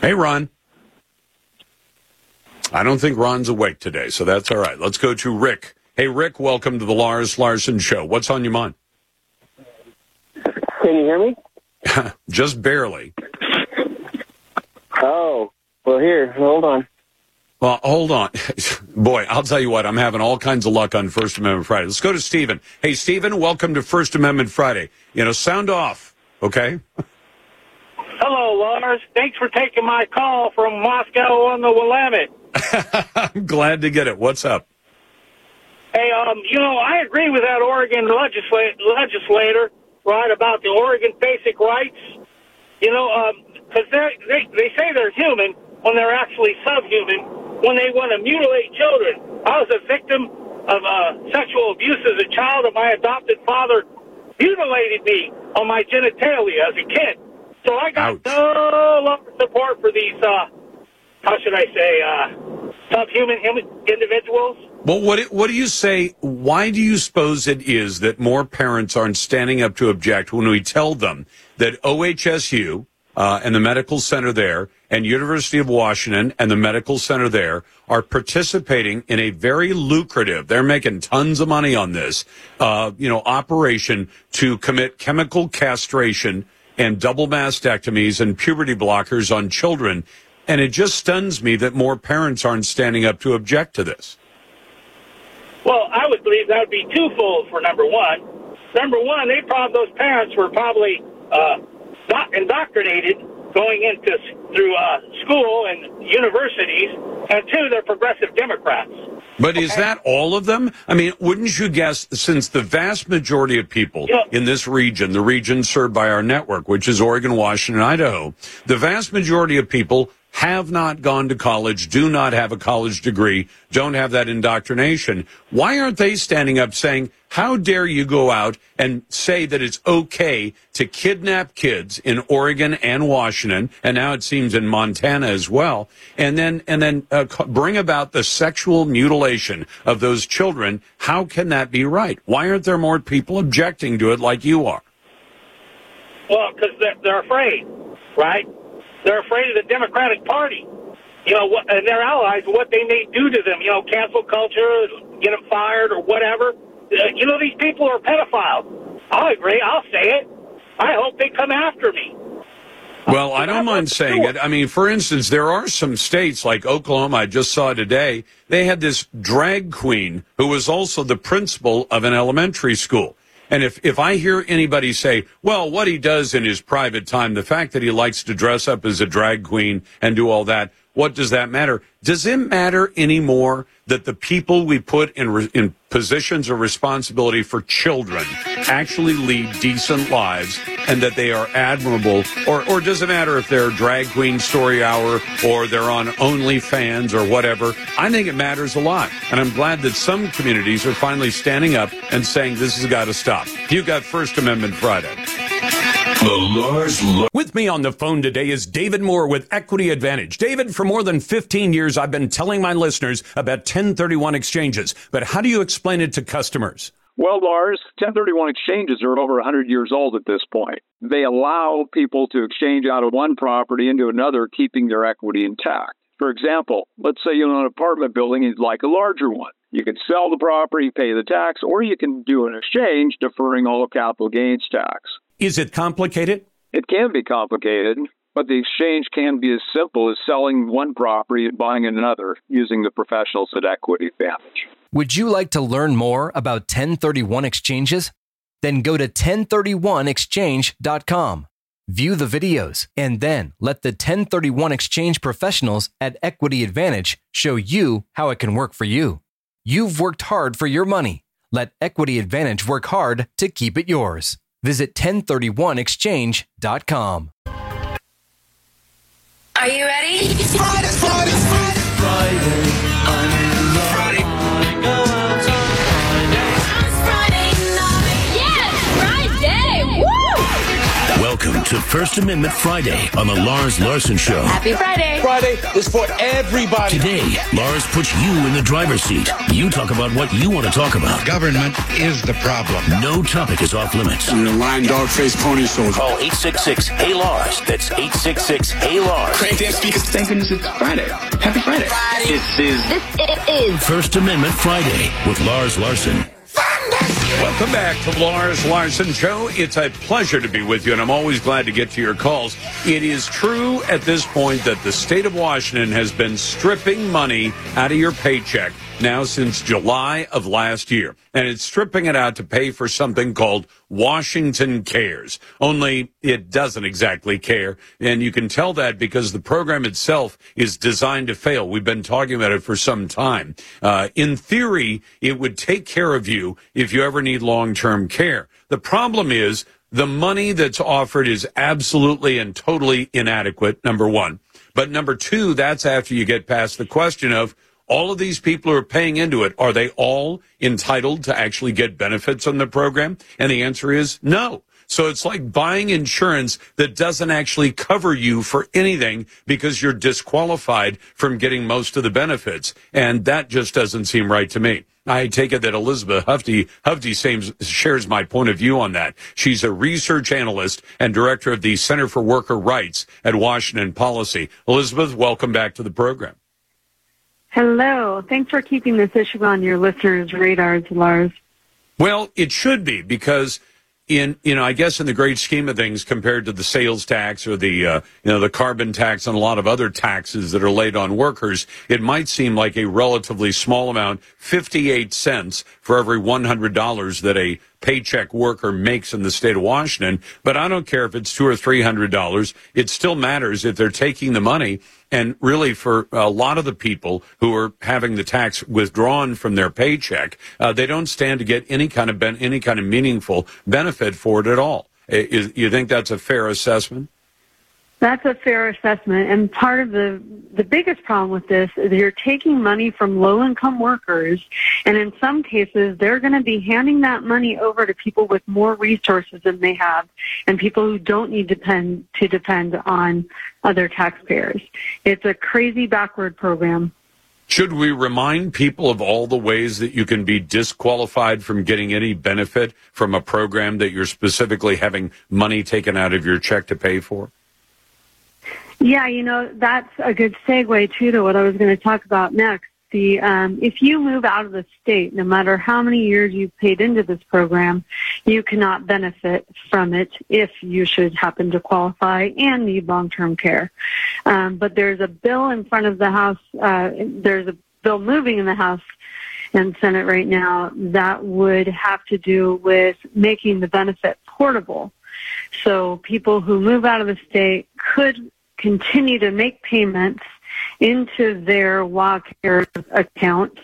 Hey, Ron. I don't think Ron's awake today, so that's all right. Let's go to Rick. Hey, Rick, welcome to the Lars Larson Show. What's on your mind?
Can you hear me?
Just barely.
Oh, well, here, hold on.
Well, hold on. Boy, I'll tell you what, I'm having all kinds of luck on First Amendment Friday. Let's go to Stephen. Hey, Stephen, welcome to First Amendment Friday. You know, sound off, okay?
Hello, Lars. Thanks for taking my call from Moscow on the Willamette.
I'm glad to get it. What's up?
Hey, um, you know, I agree with that Oregon legisla- legislator, right, about the Oregon basic rights. You know, because um, they they say they're human when they're actually subhuman when they want to mutilate children. I was a victim of uh, sexual abuse as a child, and my adopted father mutilated me on my genitalia as a kid. So I got Ouch. no support for these, uh, how should I say, uh, subhuman human individuals.
Well, what what do you say? Why do you suppose it is that more parents aren't standing up to object when we tell them that OHSU uh, and the medical center there and University of Washington and the medical center there are participating in a very lucrative, they're making tons of money on this, uh, you know, operation to commit chemical castration and double mastectomies and puberty blockers on children. And it just stuns me that more parents aren't standing up to object to this.
Well, I would believe that would be twofold for number one. Number one, they probably, those parents were probably, uh, indoctrinated going into through uh, school and universities, and two, they're progressive Democrats.
But is that all of them? I mean, wouldn't you guess, since the vast majority of people yeah. in this region, the region served by our network, which is Oregon, Washington, Idaho, the vast majority of people have not gone to college, do not have a college degree, don't have that indoctrination. Why aren't they standing up saying, how dare you go out and say that it's okay to kidnap kids in Oregon and Washington, and now it seems in Montana as well, and then and then uh, bring about the sexual mutilation of those children? How can that be right? Why aren't there more people objecting to it like you are?
Well, because they're, they're afraid, right? They're afraid of the Democratic Party. You know, what, and their allies, what they may do to them. You know, cancel culture, get them fired, or whatever. Uh, you know, these people are pedophiles. I agree. I'll say it. I hope they come after me.
Well, I don't mind saying it. I mean, for instance, there are some states like Oklahoma, I just saw today, they had this drag queen who was also the principal of an elementary school. And if, if I hear anybody say, well, what he does in his private time, the fact that he likes to dress up as a drag queen and do all that, what does that matter? Does it matter anymore that the people we put in, re- in positions of responsibility for children actually lead decent lives and that they are admirable? Or, or does it matter if they're drag queen story hour or they're on OnlyFans or whatever? I think it matters a lot. And I'm glad that some communities are finally standing up and saying this has got to stop. You got First Amendment Friday.
The Lars
With me on the phone today is David Moore with Equity Advantage. David, for more than 15 years, I've been telling my listeners about 1031 exchanges, but how do you explain it to customers?
Well, Lars, 1031 exchanges are over 100 years old at this point. They allow people to exchange out of one property into another, keeping their equity intact. For example, let's say you own an apartment building and you'd like a larger one. You can sell the property, pay the tax, or you can do an exchange deferring all capital gains tax.
Is it complicated?
It can be complicated. But the exchange can be as simple as selling one property and buying another using the professionals at Equity Advantage.
Would you like to learn more about 1031 exchanges? Then go to 1031exchange.com. View the videos and then let the 1031 exchange professionals at Equity Advantage show you how it can work for you. You've worked hard for your money. Let Equity Advantage work hard to keep it yours. Visit 1031exchange.com.
Are you ready?
Friday, Friday, Friday, Friday.
To First Amendment Friday on the Lars Larson Show.
Happy Friday.
Friday is for everybody.
Today, Lars puts you in the driver's seat. You talk about what you want to talk about.
Government is the problem.
No topic is off limits.
You're a lying dog faced pony soldier.
Call 866 Hey Lars. That's 866 Hey Lars.
Crank that speakers. Thank goodness it's Friday. Happy Friday.
Friday.
This is.
This is.
First Amendment Friday with Lars Larson.
Welcome back to Lars Larson Show. It's a pleasure to be with you, and I'm always glad to get to your calls. It is true at this point that the state of Washington has been stripping money out of your paycheck now since July of last year. And it's stripping it out to pay for something called Washington Cares. Only it doesn't exactly care. And you can tell that because the program itself is designed to fail. We've been talking about it for some time. Uh, in theory, it would take care of you if you ever need long-term care. The problem is the money that's offered is absolutely and totally inadequate, number one. But number two, that's after you get past the question of, all of these people who are paying into it, are they all entitled to actually get benefits on the program? And the answer is no. So it's like buying insurance that doesn't actually cover you for anything because you're disqualified from getting most of the benefits. And that just doesn't seem right to me. I take it that Elizabeth Hovde, Hovde seems, shares my point of view on that. She's a research analyst and director of the Center for Worker Rights at Washington Policy. Elizabeth, welcome back to the program.
Hello. Thanks for keeping this issue on your listeners' radars, Lars.
Well, it should be because in you know I guess in the great scheme of things compared to the sales tax or the uh, you know the carbon tax and a lot of other taxes that are laid on workers, it might seem like a relatively small amount, 58 cents for every $100 that a paycheck worker makes in the state of Washington. But I don't care if it's two or three hundred dollars. It still matters if they're taking the money. And really, for a lot of the people who are having the tax withdrawn from their paycheck, uh, they don't stand to get any kind of ben- any kind of meaningful benefit for it at all. Is, you think that's a fair assessment?
That's a fair assessment. And part of the, the biggest problem with this is you're taking money from low income workers. And in some cases, they're going to be handing that money over to people with more resources than they have and people who don't need depend, to depend on other taxpayers. It's a crazy backward program.
Should we remind people of all the ways that you can be disqualified from getting any benefit from a program that you're specifically having money taken out of your check to pay for?
Yeah, you know, that's a good segue too to what I was going to talk about next. The um, if you move out of the state, no matter how many years you've paid into this program, you cannot benefit from it if you should happen to qualify and need long-term care. Um, but there's a bill in front of the House. Uh, there's a bill moving in the House and Senate right now that would have to do with making the benefit portable. So people who move out of the state could continue to make payments into their WACARE account.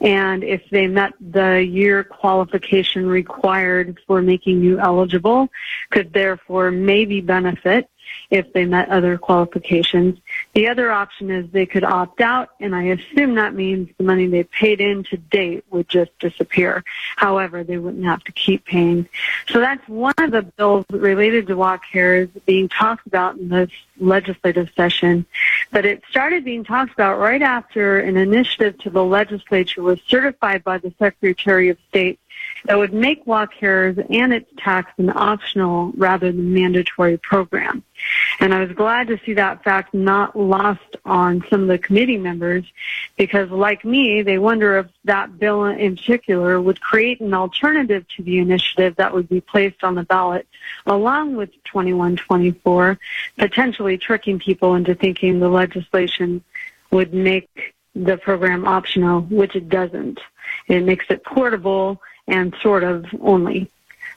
And if they met the year qualification required for making you eligible, could therefore maybe benefit if they met other qualifications. The other option is they could opt out, and I assume that means the money they paid in to date would just disappear. However, they wouldn't have to keep paying. So that's one of the bills related to WACARE being talked about in this legislative session. But it started being talked about right after an initiative to the legislature was certified by the Secretary of State that would make WACARES and its tax an optional rather than mandatory program. And I was glad to see that fact not lost on some of the committee members because like me, they wonder if that bill in particular would create an alternative to the initiative that would be placed on the ballot along with 2124, potentially tricking people into thinking the legislation would make the program optional, which it doesn't. It makes it portable and sort of only.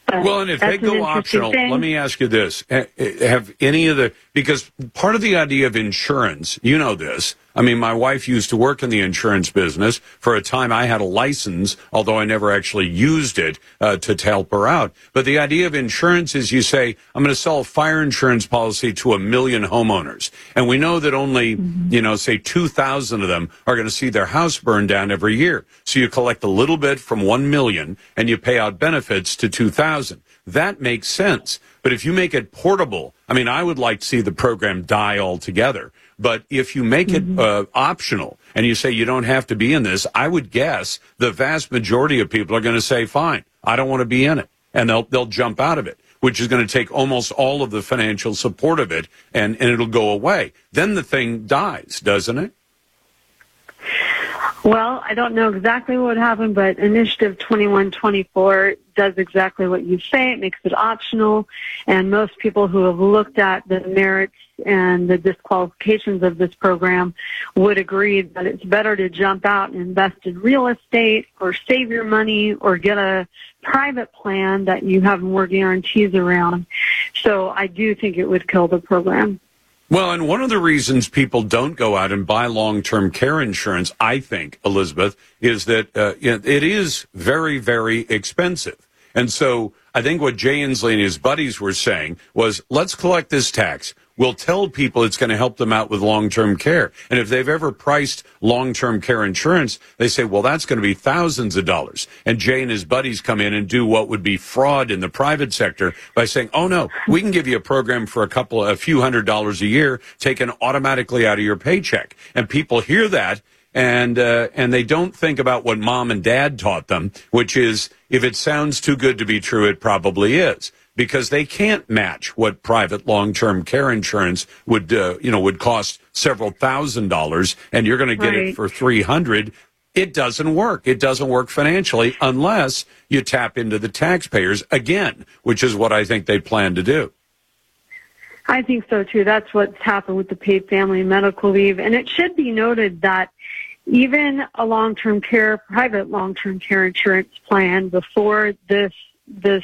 But
well, and if they go optional,
thing.
let me ask you this: eh, eh, Have any of the because part of the idea of insurance, you know this. I mean, my wife used to work in the insurance business. For a time, I had a license, although I never actually used it uh, to, help her out. But the idea of insurance is you say, I'm going to sell a fire insurance policy to a million homeowners. And we know that only, you know, say 2,000 of them are going to see their house burned down every year. So you collect a little bit from 1 million and you pay out benefits to 2,000. That makes sense. But if you make it portable, I mean, I would like to see the program die altogether. But if you make it uh, optional and you say you don't have to be in this, I would guess the vast majority of people are going to say, fine, I don't want to be in it. And they'll, they'll jump out of it, which is going to take almost all of the financial support of it and, and it'll go away. Then the thing dies, doesn't it?
Well, I don't know exactly what happened, but Initiative 2124 does exactly what you say. It makes it optional, and most people who have looked at the merits and the disqualifications of this program would agree that it's better to jump out and invest in real estate or save your money or get a private plan that you have more guarantees around. So I do think it would kill the program.
Well, and one of the reasons people don't go out and buy long-term care insurance, I think, Elizabeth, is that uh, it is very, very expensive. And so I think what Jay Inslee and his buddies were saying was, let's collect this tax. We'll tell people it's going to help them out with long-term care. And if they've ever priced long-term care insurance, they say, well, that's going to be thousands of dollars. And Jay and his buddies come in and do what would be fraud in the private sector by saying, oh no, we can give you a program for a couple, a few hundred dollars a year taken automatically out of your paycheck. And people hear that and uh, and they don't think about what mom and dad taught them, which is if it sounds too good to be true, it probably is, because they can't match what private long-term care insurance would uh, you know would cost several thousand dollars, and you're going to get
Right.
it for three hundred. It doesn't work. It doesn't work financially unless you tap into the taxpayers again, which is what I think they plan to do.
I think so too. That's what's happened with the paid family medical leave. And it should be noted that even a long-term care, private long-term care insurance plan before this, this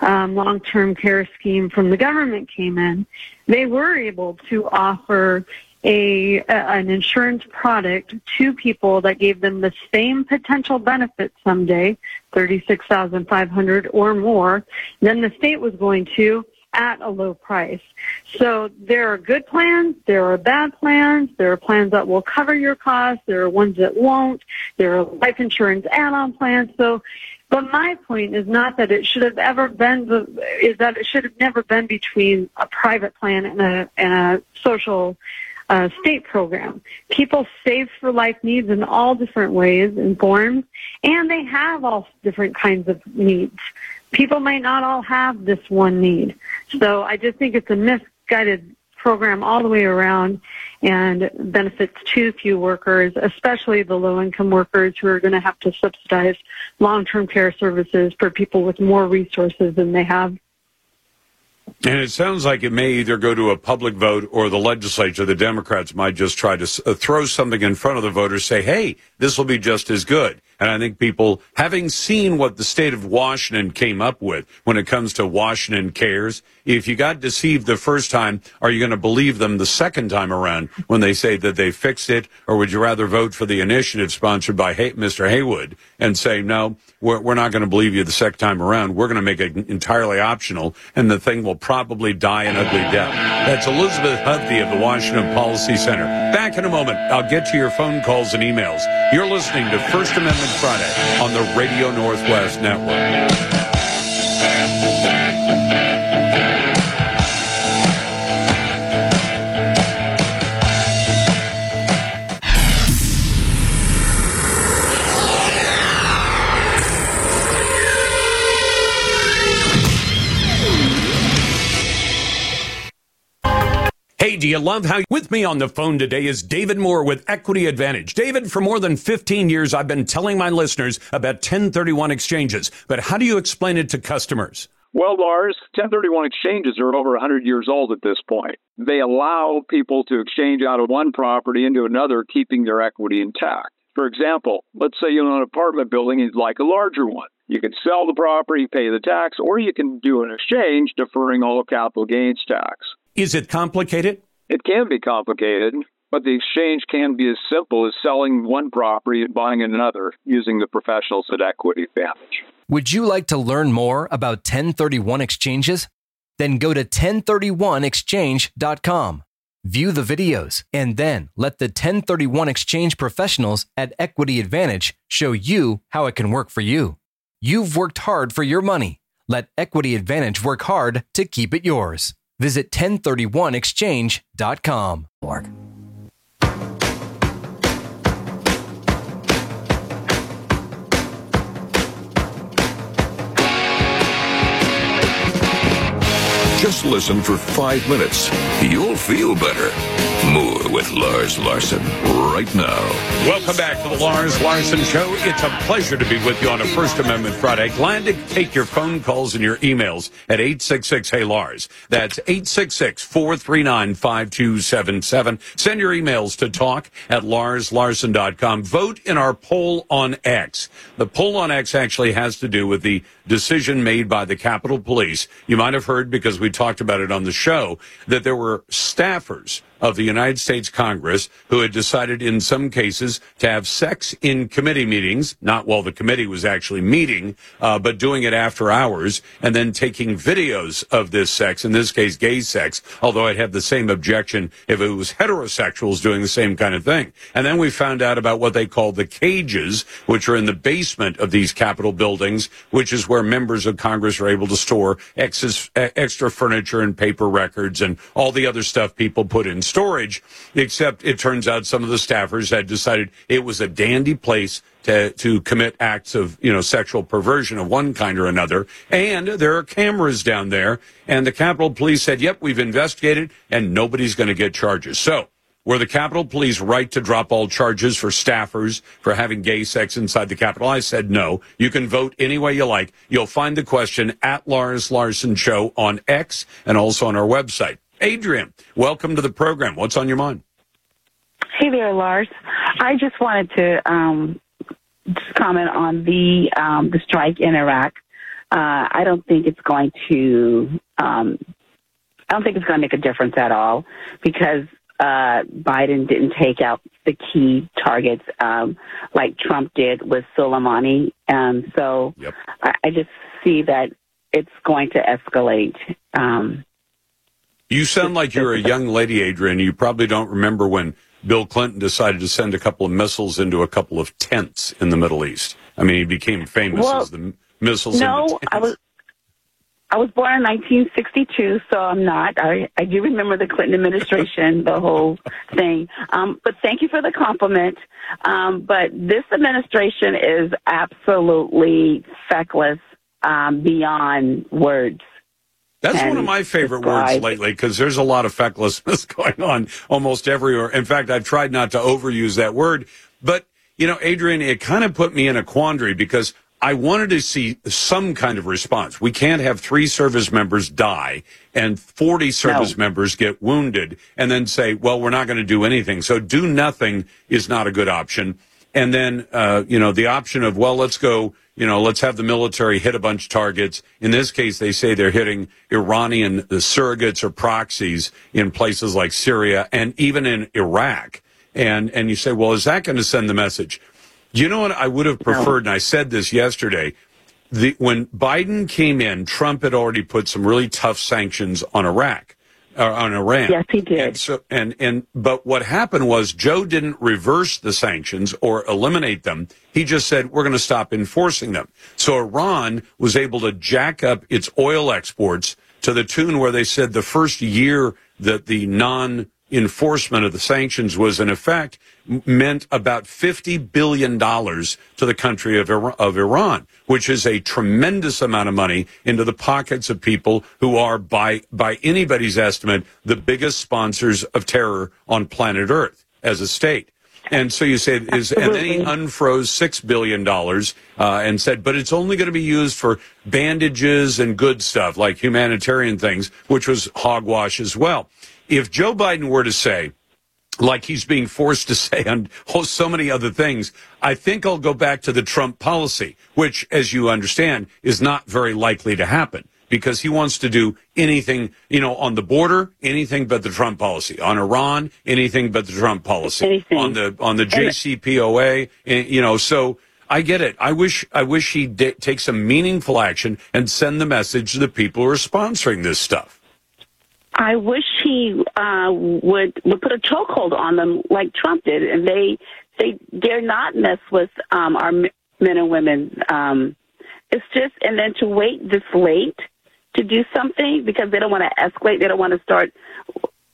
um, long-term care scheme from the government came in, they were able to offer a, an insurance product to people that gave them the same potential benefits someday, thirty-six thousand five hundred or more, than the state was going to at a low price. So there are good plans, there are bad plans, there are plans that will cover your costs, there are ones that won't, there are life insurance add-on plans. So, but my point is not that it should have ever been the, is that it should have never been between a private plan and a, and a social uh, state program. People save for life needs in all different ways and forms, and they have all different kinds of needs. People might not all have this one need. So I just think it's a misguided program all the way around and benefits too few workers, especially the low income workers who are going to have to subsidize long term care services for people with more resources than they have.
And it sounds like it may either go to a public vote or the legislature. The Democrats might just try to uh, throw something in front of the voters, say, hey, this will be just as good. And I think people, having seen what the state of Washington came up with when it comes to Washington Cares, if you got deceived the first time, are you going to believe them the second time around when they say that they fixed it? Or would you rather vote for the initiative sponsored by Mr. Heywood and say, no, we're, we're not going to believe you the second time around. We're going to make it entirely optional and the thing will probably die an ugly death. That's Elizabeth Hovde of the Washington Policy Center. Back in a moment. I'll get to your phone calls and emails. You're listening to First Amendment Friday on the Radio Northwest Network. Hey, do you love how with me on the phone today is David Moore with Equity Advantage. David, for more than 15 years, I've been telling my listeners about 1031 exchanges, but how do you explain it to customers?
Well, Lars, 1031 exchanges are over 100 years old at this point. They allow people to exchange out of one property into another, keeping their equity intact. For example, let's say you own an apartment building and you'd like a larger one. You can sell the property, pay the tax, or you can do an exchange deferring all capital gains tax.
Is it complicated?
It can be complicated, but the exchange can be as simple as selling one property and buying another using the professionals at Equity Advantage.
Would you like to learn more about 1031 exchanges? Then go to 1031exchange.com, view the videos, and then let the 1031 exchange professionals at Equity Advantage show you how it can work for you. You've worked hard for your money. Let Equity Advantage work hard to keep it yours. Visit 1031exchange.com.
Just listen for five minutes. You'll feel better. More with Lars Larson right now.
Welcome back to the Lars Larson Show. It's a pleasure to be with you on a First Amendment Friday. Glad to take your phone calls and your emails at 866 Hey Lars. That's 866 439 5277. Send your emails to talk at larslarson.com. Vote in our poll on X. The poll on X actually has to do with the decision made by the Capitol Police. You might have heard because we talked about it on the show that there were staffers of the United States Congress who had decided in some cases to have sex in committee meetings, not while the committee was actually meeting, uh, but doing it after hours and then taking videos of this sex, in this case, gay sex, although I'd have the same objection if it was heterosexuals doing the same kind of thing. And then we found out about what they call the cages, which are in the basement of these Capitol buildings, which is where members of Congress are able to store extra furniture and paper records and all the other stuff people put in storage, except it turns out some of the staffers had decided it was a dandy place to, to commit acts of, you know, sexual perversion of one kind or another. And there are cameras down there. And the Capitol Police said, yep, we've investigated and nobody's going to get charges. So were the Capitol Police right to drop all charges for staffers for having gay sex inside the Capitol? I said no. You can vote any way you like. You'll find the question at Lars Larson Show on X and also on our website. Adrian, welcome to the program. What's on your mind?
Hey there, Lars. I just wanted to um, just comment on the um, the strike in Iraq. Uh, I don't think it's going to. Um, I don't think it's going to make a difference at all because uh, Biden didn't take out the key targets um, like Trump did with Soleimani. Um, so
yep.
I, I just see that it's going to escalate. Um,
you sound like you're a young lady, Adrian. You probably don't remember when Bill Clinton decided to send a couple of missiles into a couple of tents in the Middle East. I mean, he became famous
well,
as the missiles.
No, I was. I was born in 1962, so I'm not. I, I do remember the Clinton administration, the whole thing. Um, but thank you for the compliment. Um, but this administration is absolutely feckless um, beyond words.
That's one of my favorite words lately because there's a lot of fecklessness going on almost everywhere. In fact, I've tried not to overuse that word. But, you know, Adrian, it kind of put me in a quandary because I wanted to see some kind of response. We can't have three service members die and 40 service no. members get wounded and then say, well, we're not going to do anything. So do nothing is not a good option. And then, uh, you know, the option of, well, let's go, you know, let's have the military hit a bunch of targets. In this case, they say they're hitting Iranian surrogates or proxies in places like Syria and even in Iraq. And, and you say, well, is that going to send the message? You know what I would have preferred, and I said this yesterday. The, when Biden came in, Trump had already put some really tough sanctions on Iraq, uh, on Iran.
Yes, he did.
And so, and and but what happened was Joe didn't reverse the sanctions or eliminate them. He just said we're going to stop enforcing them. So Iran was able to jack up its oil exports to the tune where they said the first year that the non enforcement of the sanctions was in effect meant about $50 billion to the country of, of Iran, which is a tremendous amount of money into the pockets of people who are, by, by anybody's estimate, the biggest sponsors of terror on planet Earth as a state. And so you said is, and then he unfroze six billion dollars uh, and said, but it's only going to be used for bandages and good stuff like humanitarian things, which was hogwash as well. If Joe Biden were to say, like he's being forced to say on so many other things, I think I'll go back to the Trump policy, which, as you understand, is not very likely to happen because he wants to do anything, you know, on the border, anything but the Trump policy. On Iran, anything but the Trump policy.
Anything.
On the on the JCPOA, eh, you know, so I get it. I wish I wish he'd d- take some meaningful action and send the message to the people who are sponsoring this stuff.
I wish he uh, would would put a chokehold on them like Trump did, and they they dare not mess with um, our men and women. Um, it's just, and then to wait this late to do something because they don't want to escalate, they don't want to start.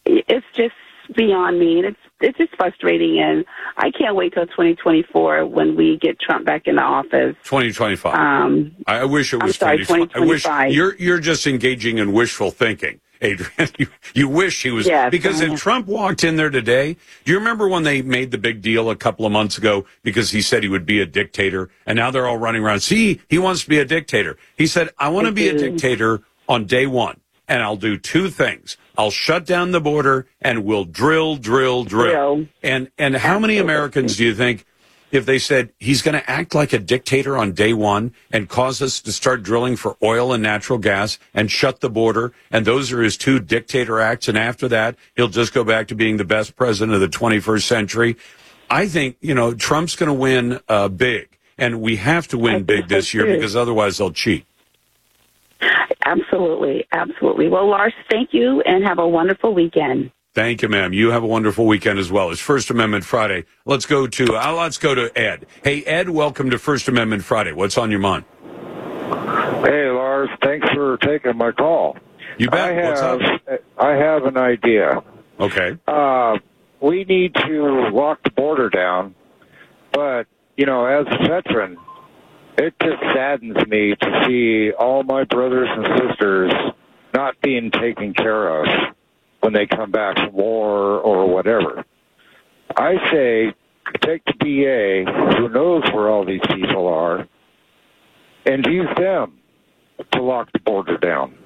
It's just beyond me, and it's it's just frustrating, and I can't wait till 2024 when we get Trump back in the office.
2025.
Um,
I I wish it
I'm
was
sorry,
2025. I wish
2025.
you're you're just engaging in wishful thinking, Adrian. You, you wish he was because if. Trump walked in there today, do you remember when they made the big deal a couple of months ago because he said he would be a dictator, and now they're all running around. See, he wants to be a dictator. He said, "I want to be a dictator on day one." And I'll do two things. I'll shut down the border and we'll drill, drill, drill.
Drill.
And and how many Americans do you think if they said he's going to act like a dictator on day one and cause us to start drilling for oil and natural gas and shut the border, and those are his two dictator acts, and after that, he'll just go back to being the best president of the 21st century. I think, you know, Trump's going to win uh, big, and we have to win big this year because otherwise they'll cheat.
Absolutely, absolutely. Well, Lars, thank you, and have a wonderful weekend.
Thank you, ma'am. You have a wonderful weekend as well. It's First Amendment Friday. Let's go to uh, let's go to Ed. Hey, Ed, welcome to First Amendment Friday. What's on your mind?
Hey, Lars. Thanks for taking my call.
You bet.
I have,
What's up?
I have an idea.
Okay.
Uh, we need to lock the border down, but you know, as a veteran, it just saddens me to see all my brothers and sisters not being taken care of when they come back from war or whatever. I say take the BA, who knows where all these people are, and use them to lock the border down.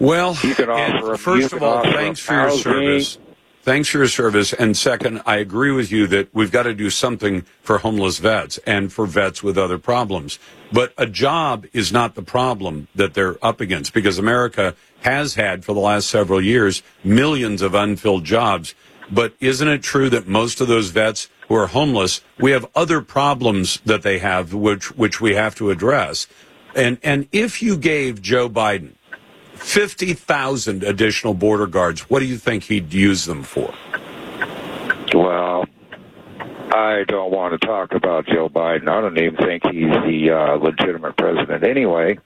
Well,
You can offer
first of all, thanks for your service. Thanks for your service. And second, I agree with you that we've got to do something for homeless vets and for vets with other problems. But a job is not the problem that they're up against because America has had for the last several years millions of unfilled jobs. But isn't it true that most of those vets who are homeless, we have other problems that they have which which we have to address. And and if you gave Joe Biden 50,000 additional border guards. What do you think he'd use them for?
Well, I don't want to talk about Joe Biden. I don't even think he's the uh, legitimate president anyway.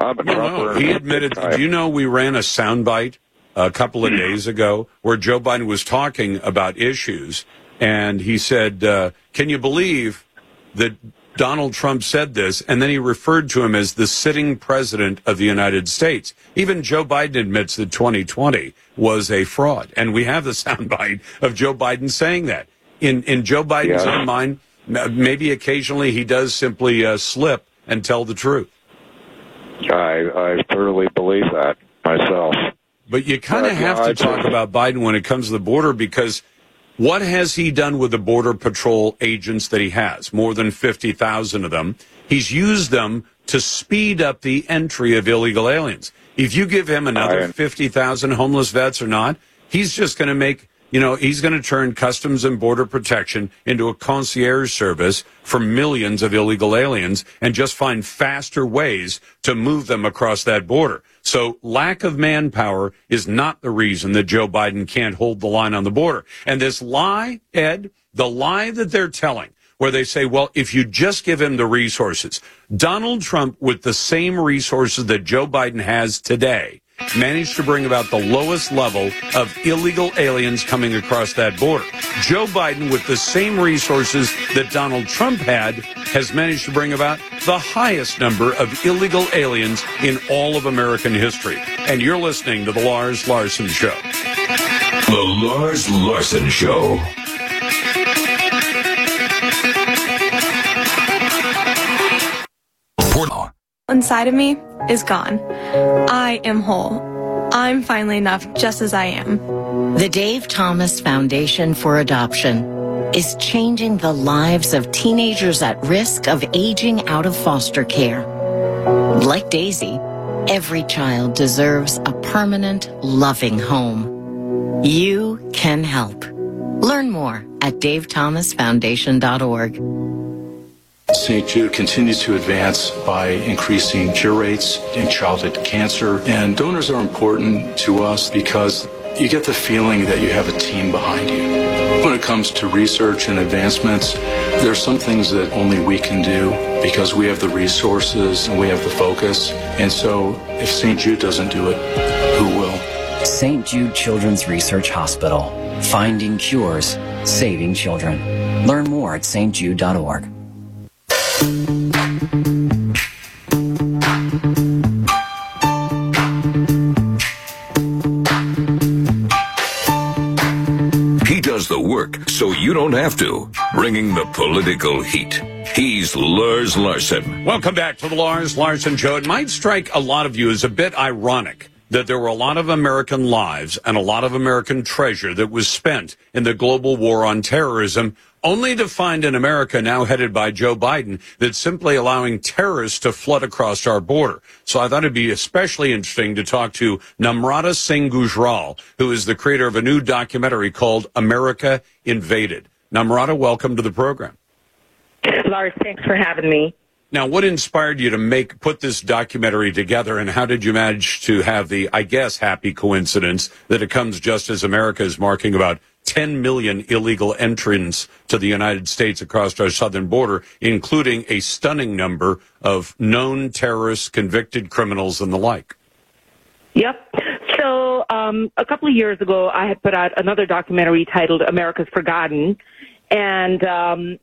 I'm a
No,
Trumper.
no. He admitted. Do you know we ran a soundbite a couple of days ago where Joe Biden was talking about issues, and he said, uh, "Can you believe that Donald Trump said this?" And then he referred to him as the sitting president of the United States. Even Joe Biden admits that 2020 was a fraud, and we have the soundbite of Joe Biden saying that. In in Joe Biden's
Yeah.
own mind, maybe occasionally he does simply uh, slip and tell the truth.
I, I thoroughly believe that myself.
But you kind of have to talk about Biden when it comes to the border because what has he done with the Border Patrol agents that he has? More than 50,000 of them. He's used them to speed up the entry of illegal aliens. If you give him another 50,000 homeless vets or not, he's just going to make, you know, he's going to turn Customs and Border Protection into a concierge service for millions of illegal aliens and just find faster ways to move them across that border. So lack of manpower is not the reason that Joe Biden can't hold the line on the border. And this lie, Ed, the lie that they're telling, where they say, well, if you just give him the resources, Donald Trump with the same resources that Joe Biden has today managed to bring about the lowest level of illegal aliens coming across that border. Joe Biden, with the same resources that Donald Trump had, has managed to bring about the highest number of illegal aliens in all of American history. And you're listening to The Lars Larson Show.
The Lars Larson Show.
Inside of me is gone. I am whole. I'm finally enough just as I am.
The Dave Thomas Foundation for Adoption is changing the lives of teenagers at risk of aging out of foster care. Like Daisy, every child deserves a permanent, loving home. You can help. Learn more at davethomasfoundation.org.
St. Jude continues to advance by increasing cure rates in childhood cancer. And donors are important to us because you get the feeling that you have a team behind you. When it comes to research and advancements, there are some things that only we can do because we have the resources and we have the focus. And so if St. Jude doesn't do it, who will?
St. Jude Children's Research Hospital. Finding cures, saving children. Learn more at stjude.org.
so you don't have to. Bringing the political heat. He's Lars Larson.
Welcome back to the Lars Larson Show. It might strike a lot of you as a bit ironic that there were a lot of American lives and a lot of American treasure that was spent in the global war on terrorism, only to find an America now headed by Joe Biden that's simply allowing terrorists to flood across our border. So I thought it'd be especially interesting to talk to Namrata Singh Gujral, who is the creator of a new documentary called America Invaded. Namrata, welcome to the program.
Lars, thanks for having me.
Now, what inspired you to make put this documentary together, and how did you manage to have the, I guess, happy coincidence that it comes just as America is marking about 10 million illegal entrants to the United States across our southern border, including a stunning number of known terrorists, convicted criminals, and the like?
Yep. So um, a couple of years ago, I had put out another documentary titled "America's Forgotten," and um,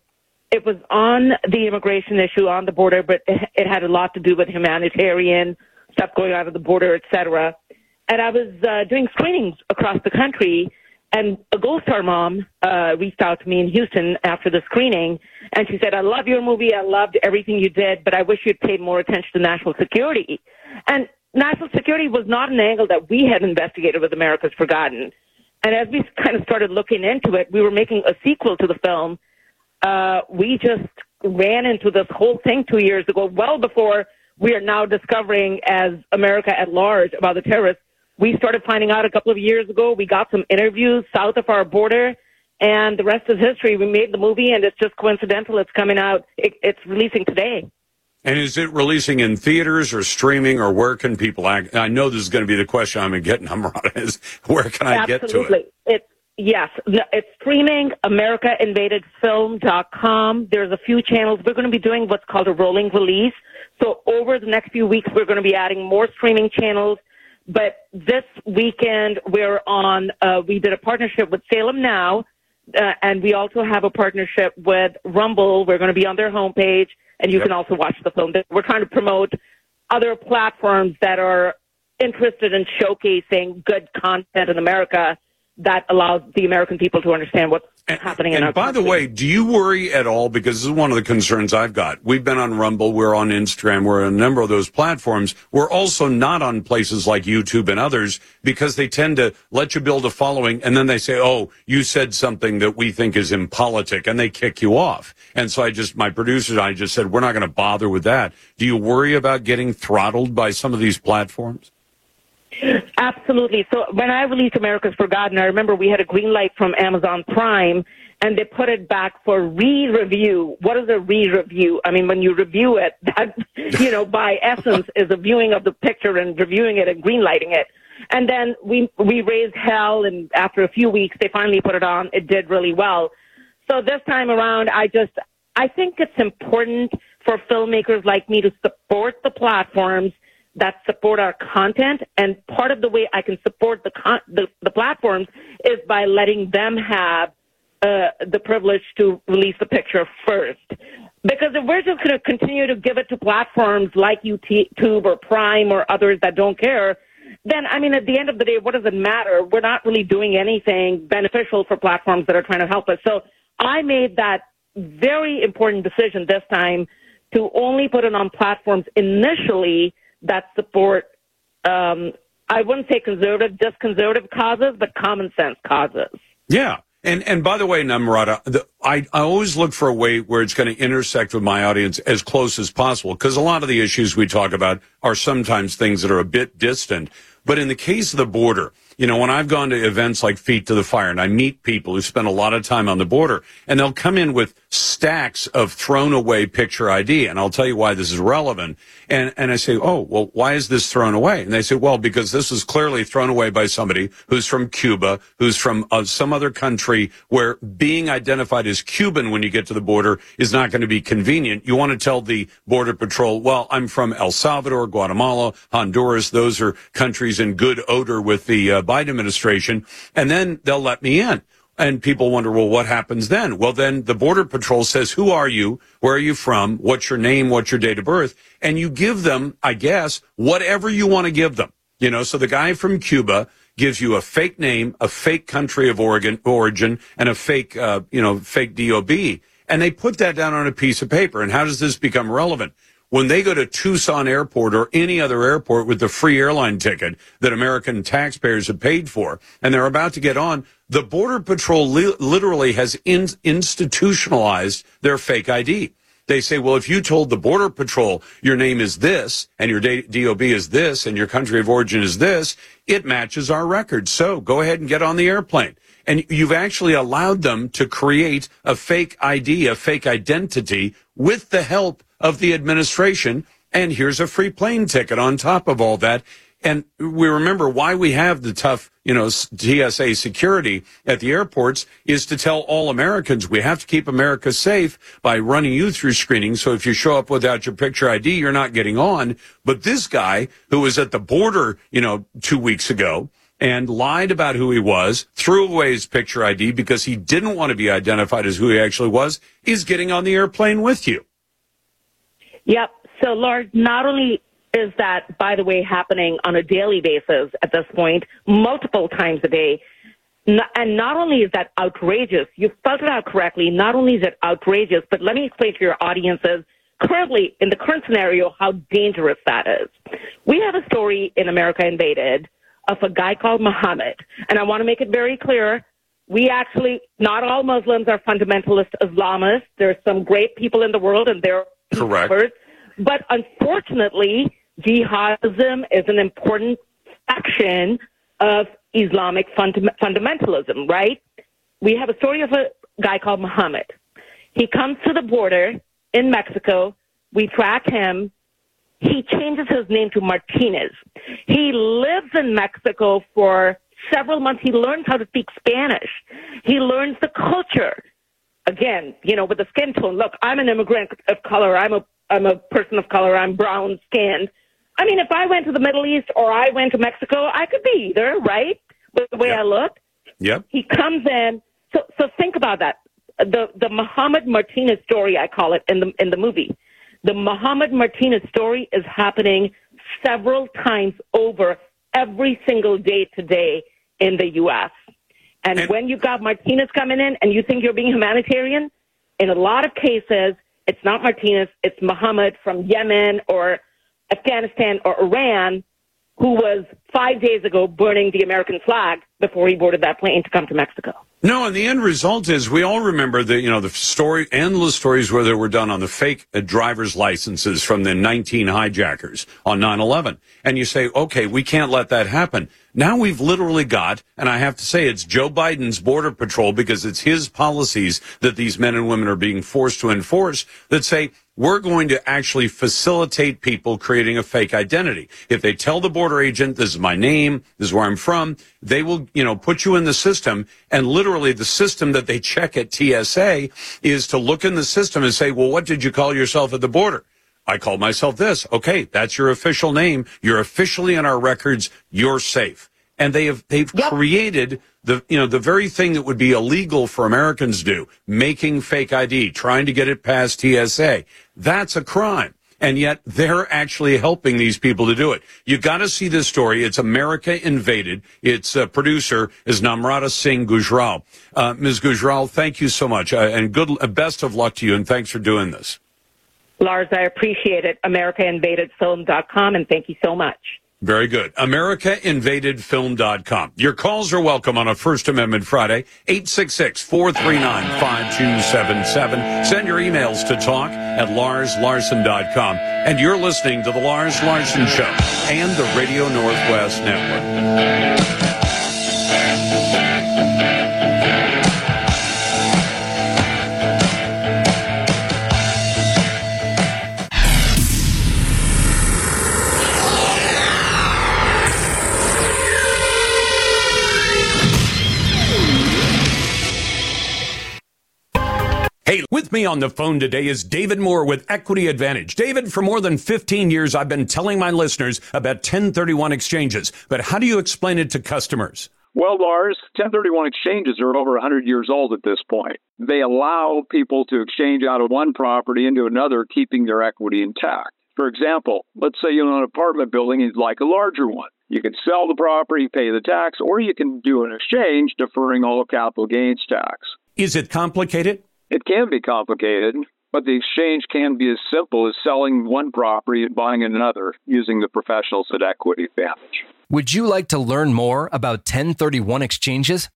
it was on the immigration issue on the border, but it had a lot to do with humanitarian stuff going on at the border, et cetera. And I was uh, doing screenings across the country, and a Gold Star mom uh, reached out to me in Houston after the screening, and she said, "I love your movie. I loved everything you did, but I wish you'd paid more attention to national security." And national security was not an angle that we had investigated with America's Forgotten. And as we kind of started looking into it, we were making a sequel to the film uh, we just ran into this whole thing two years ago, well before we are now discovering as America at large about the terrorists. We started finding out a couple of years ago. We got some interviews south of our border, and the rest is history. We made the movie, and it's just coincidental. It's coming out. It, it's releasing today.
And is it releasing in theaters or streaming, or where can people? Act? I know this is going to be the question I'm getting. Namrata is where can I
Absolutely.
get to it?
It's Yes, it's streaming AmericaInvadedFilm.com. There's a few channels. We're going to be doing what's called a rolling release. So over the next few weeks, we're going to be adding more streaming channels. But this weekend, we're on. Uh, we did a partnership with Salem Now, uh, and we also have a partnership with Rumble. We're going to be on their homepage, and you
Yep.
can also watch the film. We're trying to promote other platforms that are interested in showcasing good content in America that allows the American people to understand what's happening in our
And by the way, do you worry at all? Because this is one of the concerns I've got. We've been on Rumble, we're on Instagram, we're on a number of those platforms. We're also not on places like YouTube and others because they tend to let you build a following and then they say, oh, you said something that we think is impolitic and they kick you off. And so I just, my producers and I just said, we're not going to bother with that. Do you worry about getting throttled by some of these platforms?
Absolutely. So when I released America's Forgotten, I remember we had a green light from Amazon Prime and they put it back for re-review. What is a re-review? I mean, when you review it, that, you know, by essence is a viewing of the picture and reviewing it and green lighting it. And then we, we raised hell and after a few weeks, they finally put it on. It did really well. So this time around, I just, I think it's important for filmmakers like me to support the platforms that support our content. And part of the way I can support the con- the, the platforms is by letting them have uh, the privilege to release the picture first. Because if we're just going to continue to give it to platforms like YouTube or Prime or others that don't care, then I mean, at the end of the day, what does it matter? We're not really doing anything beneficial for platforms that are trying to help us. So I made that very important decision this time to only put it on platforms initially that support, um, I wouldn't say conservative, just conservative causes, but common sense causes.
Yeah. And and by the way, Namrata, I I always look for a way where it's going to intersect with my audience as close as possible because a lot of the issues we talk about are sometimes things that are a bit distant. But in the case of the border, you know, when I've gone to events like Feet to the Fire and I meet people who spend a lot of time on the border and they'll come in with stacks of thrown away picture ID. And I'll tell you why this is relevant. And, and I say, Oh, well, why is this thrown away? And they say, well, because this is clearly thrown away by somebody who's from Cuba, who's from uh, some other country where being identified as Cuban when you get to the border is not going to be convenient. You want to tell the border patrol, well, I'm from El Salvador, Guatemala, Honduras. Those are countries in good odor with the uh, Biden administration, and then they'll let me in. And people wonder, well, what happens then? Well, then the Border Patrol says, who are you? Where are you from? What's your name? What's your date of birth? And you give them, I guess, whatever you want to give them. You know, so the guy from Cuba gives you a fake name, a fake country of origin, origin and a fake, uh, you know, fake DOB. And they put that down on a piece of paper. And how does this become relevant? When they go to Tucson Airport or any other airport with the free airline ticket that American taxpayers have paid for, and they're about to get on, the Border Patrol li- literally has in- institutionalized their fake ID. They say, well, if you told the Border Patrol your name is this and your DOB is this and your country of origin is this, it matches our record. So go ahead and get on the airplane. And you've actually allowed them to create a fake ID, a fake identity with the help of the administration. And here's a free plane ticket on top of all that. And we remember why we have the tough, you know, TSA security at the airports is to tell all Americans we have to keep America safe by running you through screening. So if you show up without your picture ID, you're not getting on. But this guy who was at the border, you know, two weeks ago and lied about who he was, threw away his picture ID because he didn't want to be identified as who he actually was, is getting on the airplane with you.
Yep. So, Lord, not only is that, by the way, happening on a daily basis at this point, multiple times a day, and not only is that outrageous, you spelled it out correctly, not only is it outrageous, but let me explain to your audiences currently, in the current scenario, how dangerous that is. We have a story in America Invaded of a guy called Muhammad, and I want to make it very clear we actually, not all Muslims are fundamentalist Islamists. There's some great people in the world, and they're
Correct.
But unfortunately, jihadism is an important section of Islamic funda- fundamentalism, right? We have a story of a guy called Muhammad. He comes to the border in Mexico. We track him. He changes his name to Martinez. He lives in Mexico for several months. He learns how to speak Spanish. He learns the culture again, you know, with the skin tone. Look, I'm an immigrant of color. I'm a I'm a person of color. I'm brown skinned. I mean, if I went to the Middle East or I went to Mexico, I could be either, right? With the way
yep.
I look.
Yep.
He comes in. So so think about that. The the Muhammad Martinez story, I call it in the in the movie. The Muhammad Martinez story is happening several times over every single day today in the U.S. And, and when you got Martinez coming in and you think you're being humanitarian, in a lot of cases, it's not Martinez, it's Muhammad from Yemen or Afghanistan or Iran who was five days ago burning the American flag before he boarded that plane to come to Mexico.
No, and the end result is we all remember the you know the story, endless stories where they were done on the fake uh, driver's licenses from the 19 hijackers on 9/11, and you say, okay, we can't let that happen. Now we've literally got, and I have to say, it's Joe Biden's border patrol because it's his policies that these men and women are being forced to enforce that say we're going to actually facilitate people creating a fake identity. If they tell the border agent, this is my name, this is where I'm from, they will, you know, put you in the system. And literally the system that they check at TSA is to look in the system and say, well, what did you call yourself at the border? I called myself this. Okay, that's your official name. You're officially in our records. You're safe. And they have they've created the you know the very thing that would be illegal for Americans to do, making fake ID, trying to get it past TSA. That's a crime. And yet they're actually helping these people to do it. You've got to see this story. It's America Invaded. Its uh, producer is Namrata Singh Gujral. Uh, Ms. Gujral, thank you so much, uh, and good uh, best of luck to you. And thanks for doing this.
Lars, I appreciate it. AmericaInvadedFilm.com, and thank you so much.
Very good. AmericaInvadedFilm.com. Your calls are welcome on a First Amendment Friday, 866-439-5277. Send your emails to talk at larslarson.com. And you're listening to The Lars Larson Show and the Radio Northwest Network. Hey, with me on the phone today is David Moore with Equity Advantage. David, for more than 15 years, I've been telling my listeners about 1031 exchanges, but how do you explain it to customers?
Well, Lars, 1031 exchanges are over 100 years old at this point. They allow people to exchange out of one property into another, keeping their equity intact. For example, let's say you own an apartment building and you'd like a larger one. You can sell the property, pay the tax, or you can do an exchange, deferring all capital gains tax.
Is it complicated?
It can be complicated, but the exchange can be as simple as selling one property and buying another using the professionals at Equity Advantage.
Would you like to learn more about 1031 exchanges?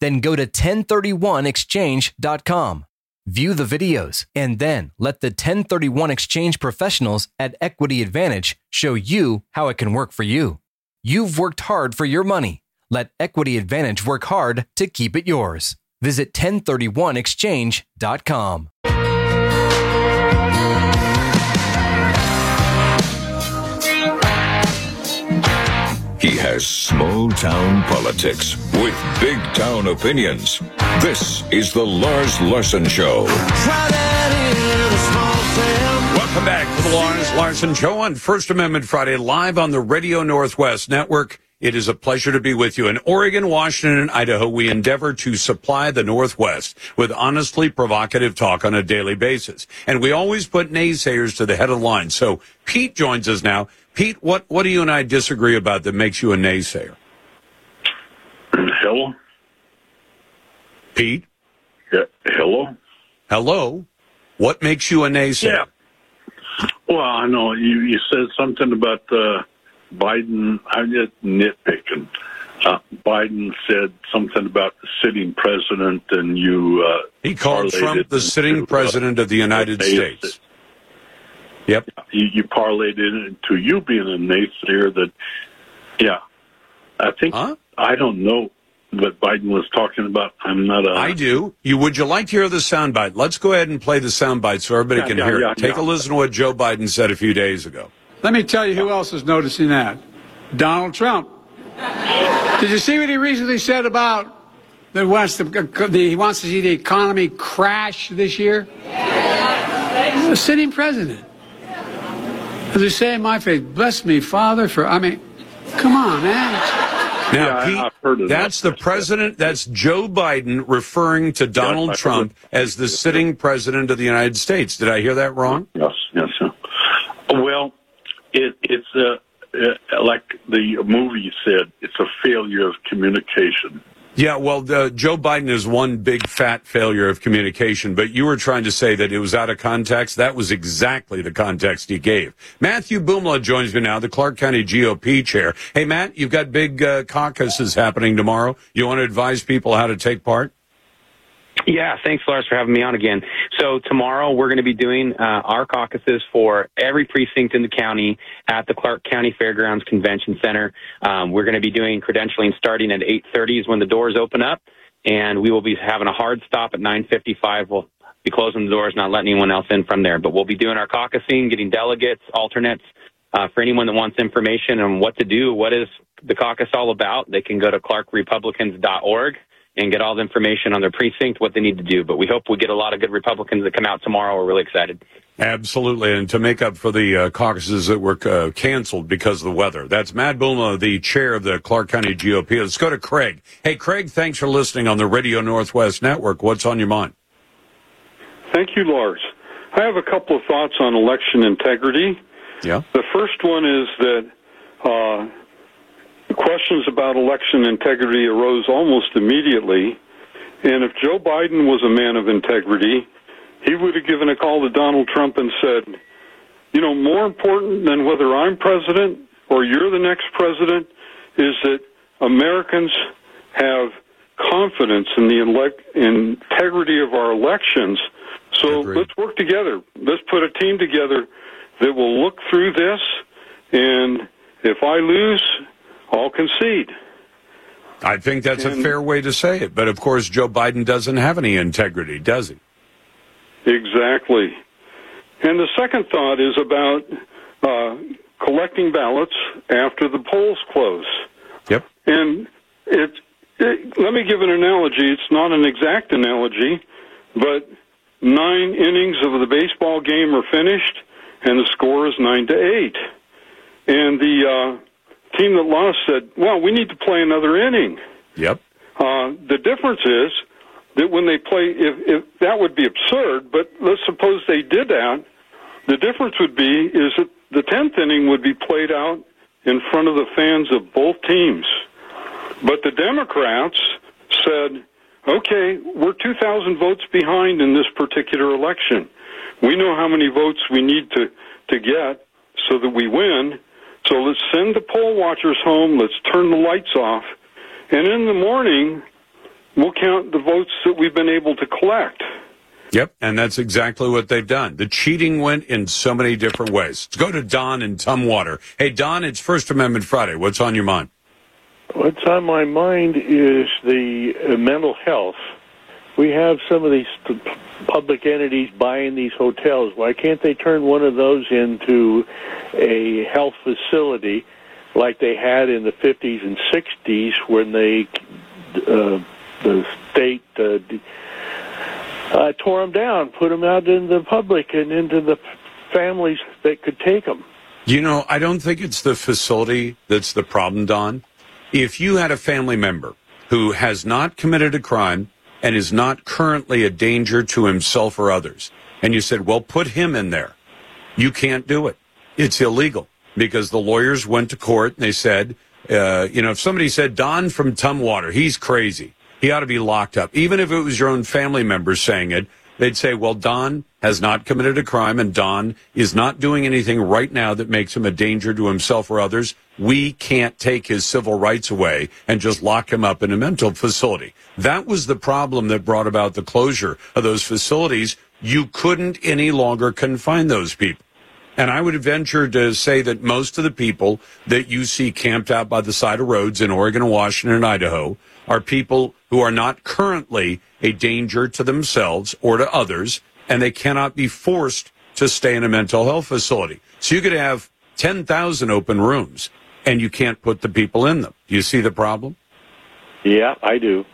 Then go to 1031exchange.com. View the videos and then let the 1031 exchange professionals at Equity Advantage show you how it can work for you. You've worked hard for your money. Let Equity Advantage work hard to keep it yours. Visit 1031exchange.com.
He has small town politics with big town opinions. This is the Lars Larson Show.
Welcome back to the Lars Larson Show on First Amendment Friday, live on the Radio Northwest Network. It is a pleasure to be with you. In Oregon, Washington, and Idaho, we endeavor to supply the Northwest with honestly provocative talk on a daily basis. And we always put naysayers to the head of the line. So Pete joins us now. Pete, what, what do you and I disagree about that makes you a naysayer?
Hello?
Pete?
Yeah, hello?
Hello? What makes you a naysayer?
Yeah. Well, I know you, you said something about uh, Biden. I'm just nitpicking. Uh, Biden said something about the sitting president, and you. Uh,
he called Trump the sitting
into,
president of the United States. Yep.
You, you parlayed it into you being a naysayer that, yeah. I think,
huh?
I don't know what Biden was talking about. I'm not a.
I do. You would you like to hear the soundbite? Let's go ahead and play the soundbite so everybody
Yeah,
can
yeah,
hear
yeah,
it. Take a listen to what Joe Biden said a few days ago.
Let me tell you who else is noticing that. Donald Trump. Did you see what he recently said about that wants the, the he wants to see the economy crash this year? The sitting president. As they say in my faith, bless me, Father, for I mean, come on, man.
Now,
Yeah,
Pete,
I've heard of
that's the president. That's Joe Biden referring to Donald
I've
Trump as the sitting president of the United States. Did I hear that wrong?
Yes, yes. yes. Well, it, it's uh, like the movie said, it's a failure of communication.
Yeah, well, Joe Biden is one big fat failure of communication, but you were trying to say that it was out of context. That was exactly the context he gave. Matthew Boomla joins me now, the Clark County GOP chair. Hey, Matt, you've got big uh, caucuses happening tomorrow. You want to advise people how to take part?
Yeah, thanks, Lars, for having me on again. So tomorrow we're going to be doing uh, our caucuses for every precinct in the county at the Clark County Fairgrounds Convention Center. Um, we're going to be doing credentialing starting at 8:30 is when the doors open up, and we will be having a hard stop at 9:55. We'll be closing the doors, not letting anyone else in from there. But we'll be doing our caucusing, getting delegates, alternates. Uh, for anyone that wants information on what to do, what is the caucus all about, they can go to clarkrepublicans.org and get all the information on their precinct, what they need to do. But we hope we get a lot of good Republicans that come out tomorrow. We're really excited.
Absolutely, and to make up for the uh, caucuses that were uh, canceled because of the weather. That's Matt Bulma, the chair of the Clark County GOP. Let's go to Craig. Hey, Craig, thanks for listening on the Radio Northwest Network. What's on your mind?
Thank you, Lars. I have a couple of thoughts on election integrity.
Yeah.
The first one is that uh, questions about election integrity arose almost immediately. And if Joe Biden was a man of integrity, he would have given a call to Donald Trump and said, you know, more important than whether I'm president or you're the next president is that Americans have confidence in the elect- integrity of our elections. So let's work together. Let's put a team together that will look through this, and if I lose, I'll concede.
I think that's a fair way to say it. But of course, Joe Biden doesn't have any integrity, does he?
Exactly. And the second thought is about uh, collecting ballots after the polls close.
Yep.
And it, it, let me give an analogy. It's not an exact analogy, but nine innings of the baseball game are finished, and the score is nine to eight. And the uh, team that lost said, "Well, we need to play another inning."
Yep.
Uh, the difference is that when they play, if, if that would be absurd, but let's suppose they did that, the difference would be is that the tenth inning would be played out in front of the fans of both teams. But the Democrats said, okay, we're 2,000 votes behind in this particular election. We know how many votes we need to, to get so that we win. So let's send the poll watchers home. Let's turn the lights off. And in the morning, we'll count the votes that we've been able to collect.
Yep, and that's exactly what they've done. The cheating went in so many different ways. Let's go to Don in Tumwater. Hey, Don, it's First Amendment Friday. What's on your mind?
What's on my mind is the uh, mental health. We have some of these public entities buying these hotels. Why can't they turn one of those into a health facility like they had in the 50s and 60s when they uh, the state uh, uh, tore them down, put them out in the public and into the families that could take them.
You know, I don't think it's the facility that's the problem, Don. If you had a family member who has not committed a crime and is not currently a danger to himself or others, and you said, well, put him in there, you can't do it. It's illegal because the lawyers went to court and they said, uh, you know, if somebody said, Don from Tumwater, he's crazy. He ought to be locked up. Even if it was your own family member saying it, they'd say, well, Don has not committed a crime and Don is not doing anything right now that makes him a danger to himself or others. We can't take his civil rights away and just lock him up in a mental facility. That was the problem that brought about the closure of those facilities. You couldn't any longer confine those people. And I would venture to say that most of the people that you see camped out by the side of roads in Oregon and Washington and Idaho are people who are not currently a danger to themselves or to others, and they cannot be forced to stay in a mental health facility. So you could have 10,000 open rooms and you can't put the people in them. You see the problem?
Yeah, I do.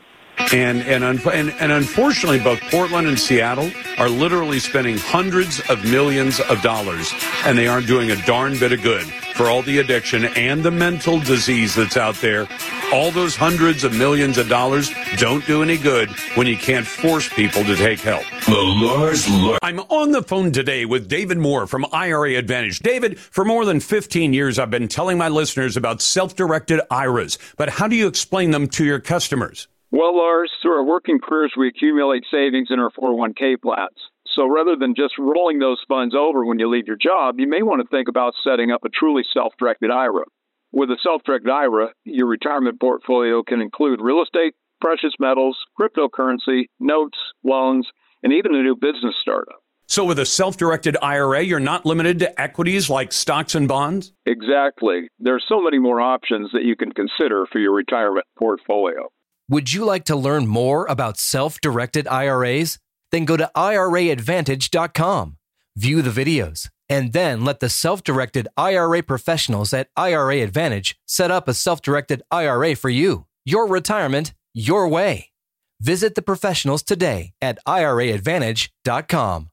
And and, un- and and unfortunately, both Portland and Seattle are literally spending hundreds of millions of dollars, and they aren't doing a darn bit of good for all the addiction and the mental disease that's out there. All those hundreds of millions of dollars don't do any good when you can't force people to take help.
The Lars Lar-
I'm on the phone today with David Moore from IRA Advantage. David, for more than 15 years, I've been telling my listeners about self-directed IRAs, but how do you explain them to your customers?
Well, Lars, through our working careers, we accumulate savings in our 401k plans. So rather than just rolling those funds over when you leave your job, you may want to think about setting up a truly self directed IRA. With a self directed IRA, your retirement portfolio can include real estate, precious metals, cryptocurrency, notes, loans, and even a new business startup.
So with a self-directed IRA, you're not limited to equities like stocks and bonds?
Exactly. There are so many more options that you can consider for your retirement portfolio.
Would you like to learn more about self directed IRAs? Then go to IRAadvantage.com, view the videos, and then let the self directed IRA professionals at IRA Advantage set up a self directed IRA for you. Your retirement, your way. Visit the professionals today at IRAadvantage.com.